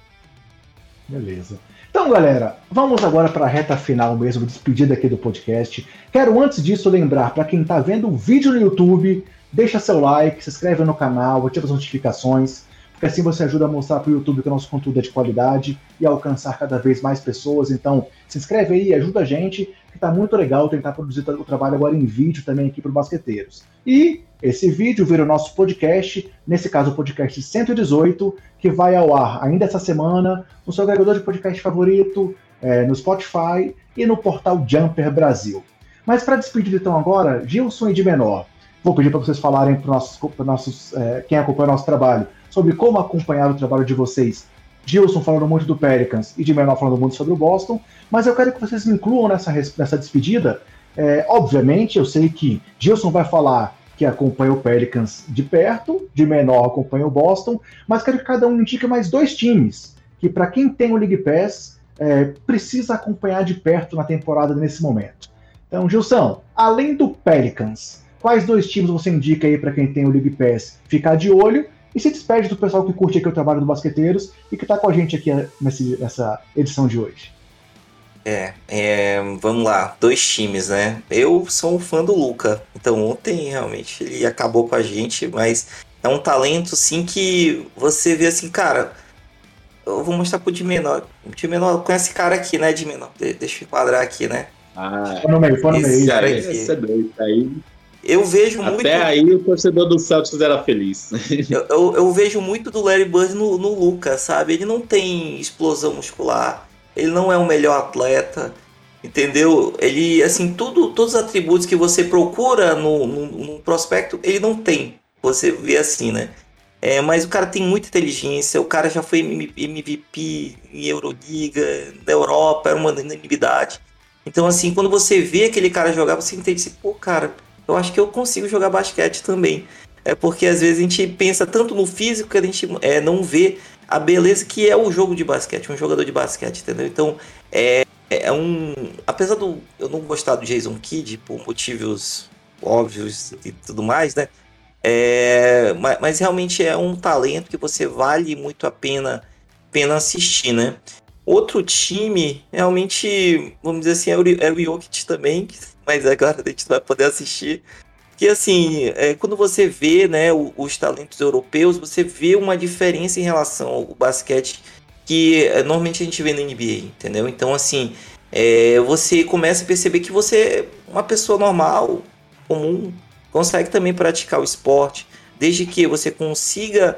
Beleza. Então, galera, vamos agora para a reta final mesmo, despedida aqui do podcast. Quero, antes disso, lembrar para quem está vendo o vídeo no YouTube Deixa seu like, se inscreve no canal, ativa as notificações, porque assim você ajuda a mostrar para o YouTube que o nosso conteúdo é de qualidade e alcançar cada vez mais pessoas. Então, se inscreve aí, ajuda a gente, que está muito legal tentar produzir o trabalho agora em vídeo também aqui para os basqueteiros. E esse vídeo vira o nosso podcast, nesse caso o podcast 118, que vai ao ar ainda essa semana no seu agregador de podcast favorito, é, no Spotify e no portal Jumper Brasil. Mas para despedir então agora, Gilson e de menor. Vou pedir para vocês falarem para nossos, nossos é, quem acompanha o nosso trabalho sobre como acompanhar o trabalho de vocês. Gilson falando muito do Pelicans e de menor falando muito sobre o Boston, mas eu quero que vocês me incluam nessa, nessa despedida. É, obviamente, eu sei que Gilson vai falar que acompanha o Pelicans de perto, de menor acompanha o Boston, mas quero que cada um indique mais dois times que, para quem tem o League Pass, é, precisa acompanhar de perto na temporada nesse momento. Então, Gilson, além do Pelicans, quais dois times você indica aí para quem tem o League Pass ficar de olho? E se despede do pessoal que curte aqui o trabalho do Basqueteiros e que está com a gente aqui nesse, nessa edição de hoje. É, é, vamos lá, dois times, né? Eu sou um fã do Luca, então ontem realmente ele acabou com a gente, mas é um talento sim que você vê assim, cara. Eu vou mostrar pro de menor. O de menor conhece esse cara aqui, né, de menor? deixa eu enquadrar aqui, né? Ah, põe no meio, no meio. Esse cara aqui. Esse é doido, aí. Eu vejo Até muito. Até aí o torcedor do Celtics era feliz. eu, eu, eu, vejo muito do Larry Bird no, no Lucas, sabe? Ele não tem explosão muscular ele não é o melhor atleta, entendeu? Ele, assim, tudo, todos os atributos que você procura no, no, no prospecto, ele não tem. Você vê assim, né? É, mas o cara tem muita inteligência, o cara já foi MVP em Euroliga, da Europa, era uma unanimidade. Então, assim, quando você vê aquele cara jogar, você entende assim, pô, cara, eu acho que eu consigo jogar basquete também. É porque às vezes a gente pensa tanto no físico que a gente é, não vê a beleza que é o jogo de basquete, um jogador de basquete, entendeu? Então, é, é um. Apesar do eu não gostar do Jason Kidd por motivos óbvios e tudo mais, né? É, mas, mas, realmente é um talento que você vale muito a pena, pena assistir, né? Outro time, realmente, vamos dizer assim, é o, é o Jokic também, mas agora a gente vai poder assistir que assim, é, quando você vê né, os, os talentos europeus, você vê uma diferença em relação ao basquete que é, normalmente a gente vê na NBA, entendeu? Então, assim, é, você começa a perceber que você é uma pessoa normal, comum, consegue também praticar o esporte, desde que você consiga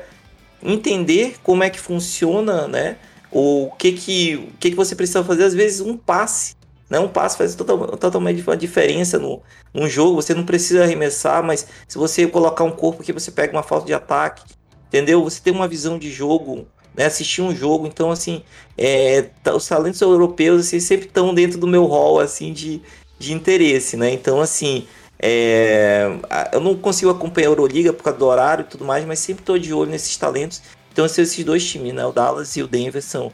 entender como é que funciona, né? O que que, o que, que você precisa fazer, às vezes um passe né? Um passo faz total, totalmente uma diferença no, num jogo. Você não precisa arremessar, mas se você colocar um corpo aqui, você pega uma falta de ataque. Entendeu? Você tem uma visão de jogo, né? assistir um jogo. Então, assim, é, tá, os talentos europeus assim, sempre estão dentro do meu hall assim, de, de interesse. Né? Então, assim, é, eu não consigo acompanhar a Euroliga por causa do horário e tudo mais, mas sempre estou de olho nesses talentos. Então, esses dois times, né? o Dallas e o Denver, são,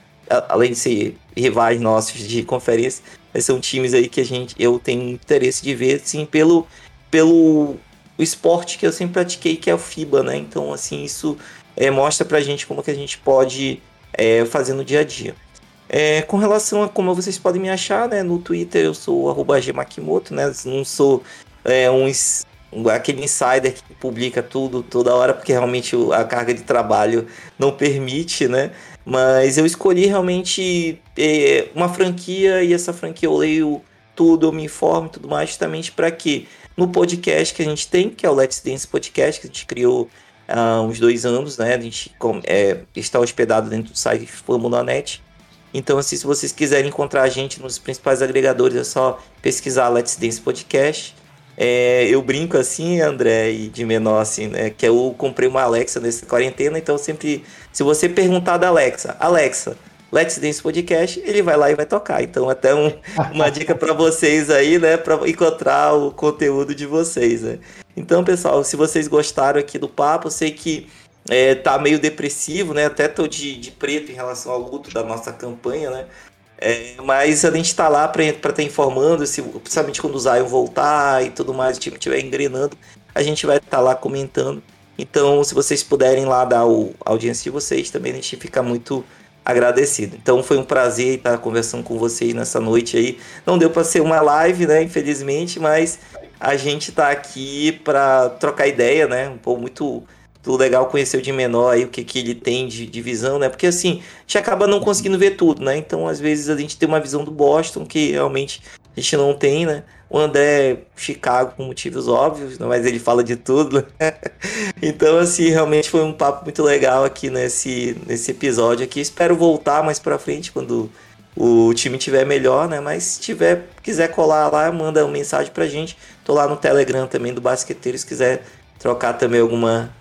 além de ser rivais nossos de conferência, são times aí que a gente, eu tenho interesse de ver, assim, pelo, pelo esporte que eu sempre pratiquei, que é o FIBA, né? Então, assim, isso é, mostra pra gente como que a gente pode é, fazer no dia a dia. É, com relação a como vocês podem me achar, né? No Twitter eu sou gmakimoto, né? Não sou é, um, aquele insider que publica tudo toda hora, porque realmente a carga de trabalho não permite, né? Mas eu escolhi realmente é, uma franquia e essa franquia eu leio tudo, eu me informo e tudo mais, justamente para que no podcast que a gente tem, que é o Let's Dance Podcast, que a gente criou há uns dois anos, né? A gente é, está hospedado dentro do site Formula.net. Então, assim, se vocês quiserem encontrar a gente nos principais agregadores, é só pesquisar Let's Dance Podcast. É, eu brinco assim, André, e de menor, assim, né? Que eu comprei uma Alexa nessa quarentena, então sempre. Se você perguntar da Alexa, Alexa, Let's Dance Podcast, ele vai lá e vai tocar. Então, até um, uma dica para vocês aí, né? Para encontrar o conteúdo de vocês, né? Então, pessoal, se vocês gostaram aqui do papo, sei que é, tá meio depressivo, né? Até tô de, de preto em relação ao luto da nossa campanha, né? É, mas a gente está lá para estar tá informando, se, principalmente quando o Zion voltar e tudo mais, o time estiver engrenando, a gente vai estar tá lá comentando. Então, se vocês puderem lá dar o, a audiência de vocês, também a gente fica muito agradecido. Então, foi um prazer estar conversando com vocês nessa noite aí. Não deu para ser uma live, né, infelizmente, mas a gente está aqui para trocar ideia, né, um pouco muito legal conhecer o de menor aí, o que, que ele tem de, de visão, né? Porque assim, a gente acaba não conseguindo ver tudo, né? Então, às vezes, a gente tem uma visão do Boston que realmente a gente não tem, né? O André Chicago por motivos óbvios, né? mas ele fala de tudo. Né? então, assim, realmente foi um papo muito legal aqui nesse, nesse episódio aqui. Espero voltar mais pra frente quando o time tiver melhor, né? Mas se tiver, quiser colar lá, manda uma mensagem pra gente. Tô lá no Telegram também do Basqueteiro, se quiser trocar também alguma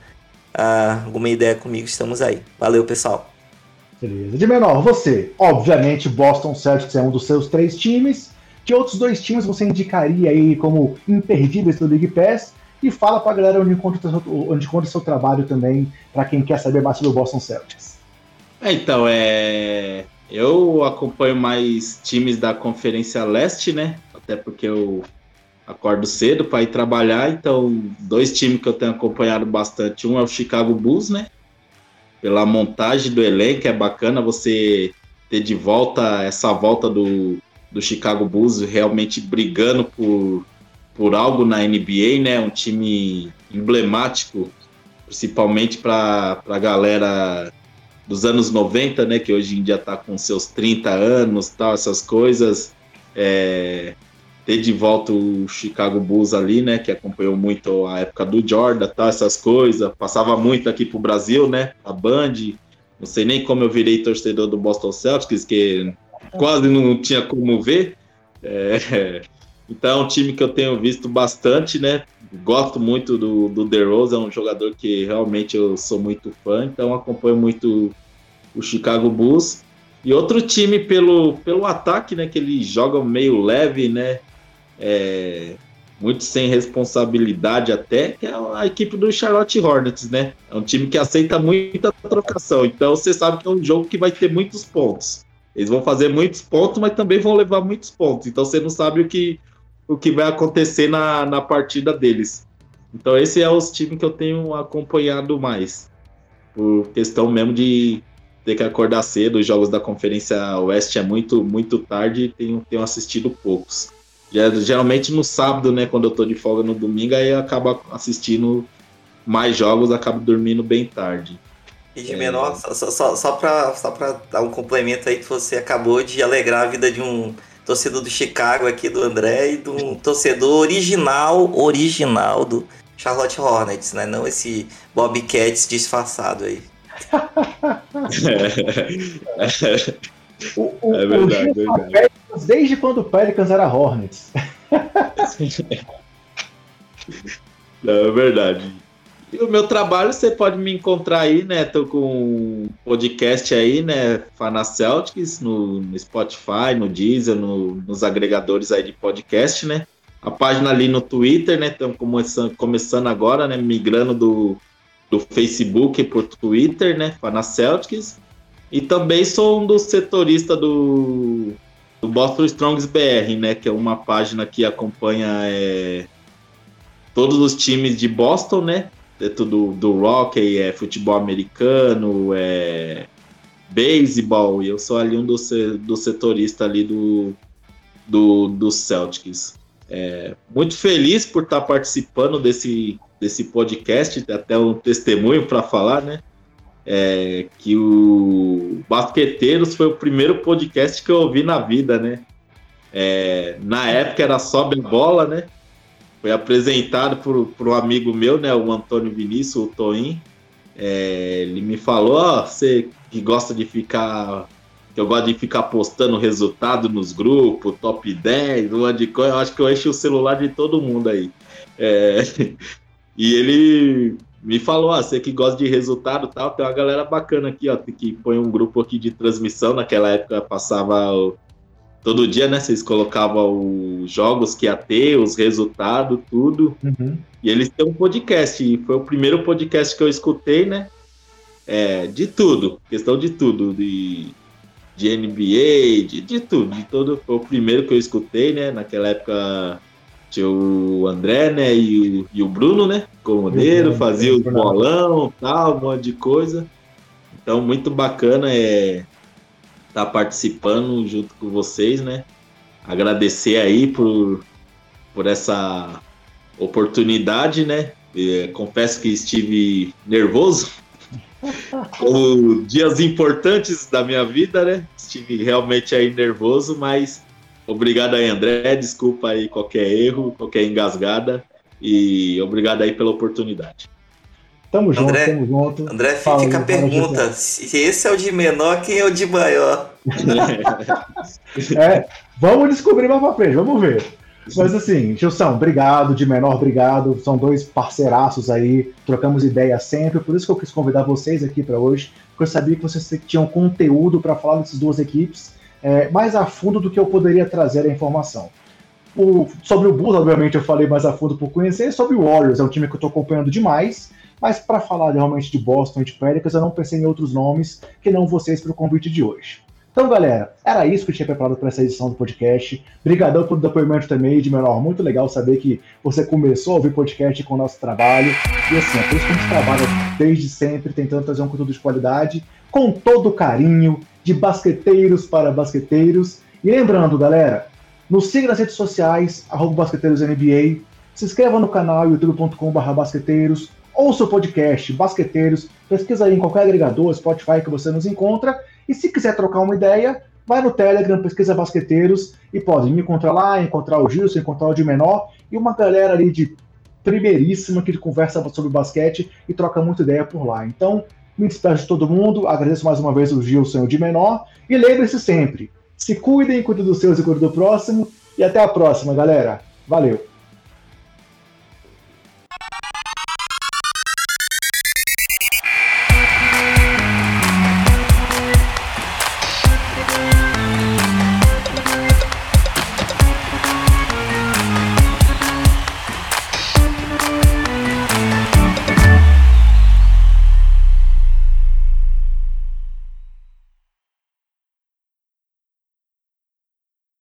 ah, alguma ideia comigo, estamos aí. Valeu, pessoal. Beleza. De menor, você. Obviamente, Boston Celtics é um dos seus três times. Que outros dois times você indicaria aí como imperdíveis do League Pass? e fala para a galera onde encontra, onde encontra o seu trabalho também, para quem quer saber mais sobre o Boston Celtics. É, então, é... eu acompanho mais times da Conferência Leste, né? Até porque eu acordo cedo para ir trabalhar, então dois times que eu tenho acompanhado bastante, um é o Chicago Bulls, né? Pela montagem do elenco, é bacana você ter de volta essa volta do, do Chicago Bulls realmente brigando por, por algo na NBA, né? Um time emblemático, principalmente para a galera dos anos 90, né? Que hoje em dia está com seus 30 anos, tal, essas coisas. É, ter de volta o Chicago Bulls ali, né? Que acompanhou muito a época do Jordan, tal, essas coisas. Passava muito aqui pro Brasil, né? A Band. Não sei nem como eu virei torcedor do Boston Celtics, que quase não tinha como ver. É, então é um time que eu tenho visto bastante, né? Gosto muito do, do DeRozan, é um jogador que realmente eu sou muito fã, então acompanho muito o Chicago Bulls. E outro time pelo, pelo ataque, né? Que eles jogam meio leve, né? É, muito sem responsabilidade até, que é a equipe do Charlotte Hornets, né? É um time que aceita muita trocação. Então você sabe que é um jogo que vai ter muitos pontos. Eles vão fazer muitos pontos, mas também vão levar muitos pontos. Então você não sabe o que, o que vai acontecer na, na partida deles. Então esse é os times que eu tenho acompanhado mais. Por questão mesmo de ter que acordar cedo. Os jogos da Conferência Oeste é muito, muito tarde e tenho, tenho assistido poucos. Geralmente no sábado, né? Quando eu tô de folga no domingo, aí eu acabo assistindo mais jogos, acabo dormindo bem tarde. E de é... menor, só, só, só, pra, só pra dar um complemento aí que você acabou de alegrar a vida de um torcedor do Chicago aqui, do André, e de um torcedor original, original do Charlotte Hornets, né? Não esse Bobcats disfarçado aí. o, o, é verdade, o verdade desde quando o Pelicans era Hornets. é verdade. E o meu trabalho você pode me encontrar aí, né? Tô com um podcast aí, né? Fana Celtics, no, no Spotify, no Deezer, no, nos agregadores aí de podcast, né? A página ali no Twitter, né? Estamos começando, começando agora, né? Migrando do, do Facebook para o Twitter, né? Fana Celtics. E também sou um dos setoristas do, do Boston Strongs BR, né? Que é uma página que acompanha é, todos os times de Boston, né? Dentro do, do Rocky, é futebol americano, é beisebol, e eu sou ali um dos do ali do, do, do Celtics. É, muito feliz por estar participando desse, desse podcast, até um testemunho para falar, né? É, que o Basqueteiros foi o primeiro podcast que eu ouvi na vida, né? É, na época era Sobe a Bola, né? Foi apresentado por, por um amigo meu, né? O Antônio Vinícius, o Toim. É, ele me falou, ó, oh, você que gosta de ficar que eu gosto de ficar postando resultado nos grupos, top 10, uma de coisa, eu acho que eu encho o celular de todo mundo aí. É, e ele me falou, ah, você que gosta de resultado tal, tem uma galera bacana aqui, ó, que põe um grupo aqui de transmissão, naquela época passava o, todo dia, né, vocês colocavam os jogos que ia ter, os resultados, tudo, uhum. e eles têm um podcast, e foi o primeiro podcast que eu escutei, né, é, de tudo, questão de tudo, de, de NBA, de, de tudo, de todo, foi o primeiro que eu escutei, né, naquela época tinha o André, né, e o, e o Bruno, né, comodeiro, fazia o bolão, tal, um monte de coisa. Então, muito bacana é estar tá participando junto com vocês, né. Agradecer aí por, por essa oportunidade, né. E, confesso que estive nervoso, como dias importantes da minha vida, né? Estive realmente aí nervoso, mas Obrigado aí, André. Desculpa aí qualquer erro, qualquer engasgada. E obrigado aí pela oportunidade. Tamo junto, André, tamo junto. André, fala, fica a pergunta: se esse é o de menor, quem é o de maior? é, vamos descobrir mais pra frente, vamos ver. Mas assim, Gilson, obrigado, de menor, obrigado. São dois parceiraços aí, trocamos ideia sempre. Por isso que eu quis convidar vocês aqui para hoje, porque eu sabia que vocês tinham conteúdo para falar dessas duas equipes é, mais a fundo do que eu poderia trazer a informação. O, sobre o Bulls, obviamente, eu falei mais a fundo por conhecer. Sobre o Warriors, é um time que eu estou acompanhando demais. Mas para falar realmente de Boston e de Pelicans, eu não pensei em outros nomes que não vocês para o convite de hoje. Então, galera, era isso que eu tinha preparado para essa edição do podcast. Obrigadão pelo depoimento também de menor. Muito legal saber que você começou a ouvir podcast com o nosso trabalho. E assim, é por isso que a gente trabalha desde sempre, tentando trazer um conteúdo de qualidade, com todo carinho, de basqueteiros para basqueteiros. E lembrando, galera, nos siga nas redes sociais, basqueteirosNBA. Se inscreva no canal youtube.com.br basqueteiros. Ouça o podcast Basqueteiros. Pesquisa aí em qualquer agregador, Spotify que você nos encontra. E se quiser trocar uma ideia, vai no Telegram, pesquisa Basqueteiros e pode me encontrar lá, encontrar o Gilson, encontrar o de menor e uma galera ali de primeiríssima que conversa sobre basquete e troca muita ideia por lá. Então, me despeço de todo mundo, agradeço mais uma vez o Gilson e o de menor e lembre-se sempre, se cuidem, cuidem dos seus e cuidem do próximo e até a próxima, galera. Valeu!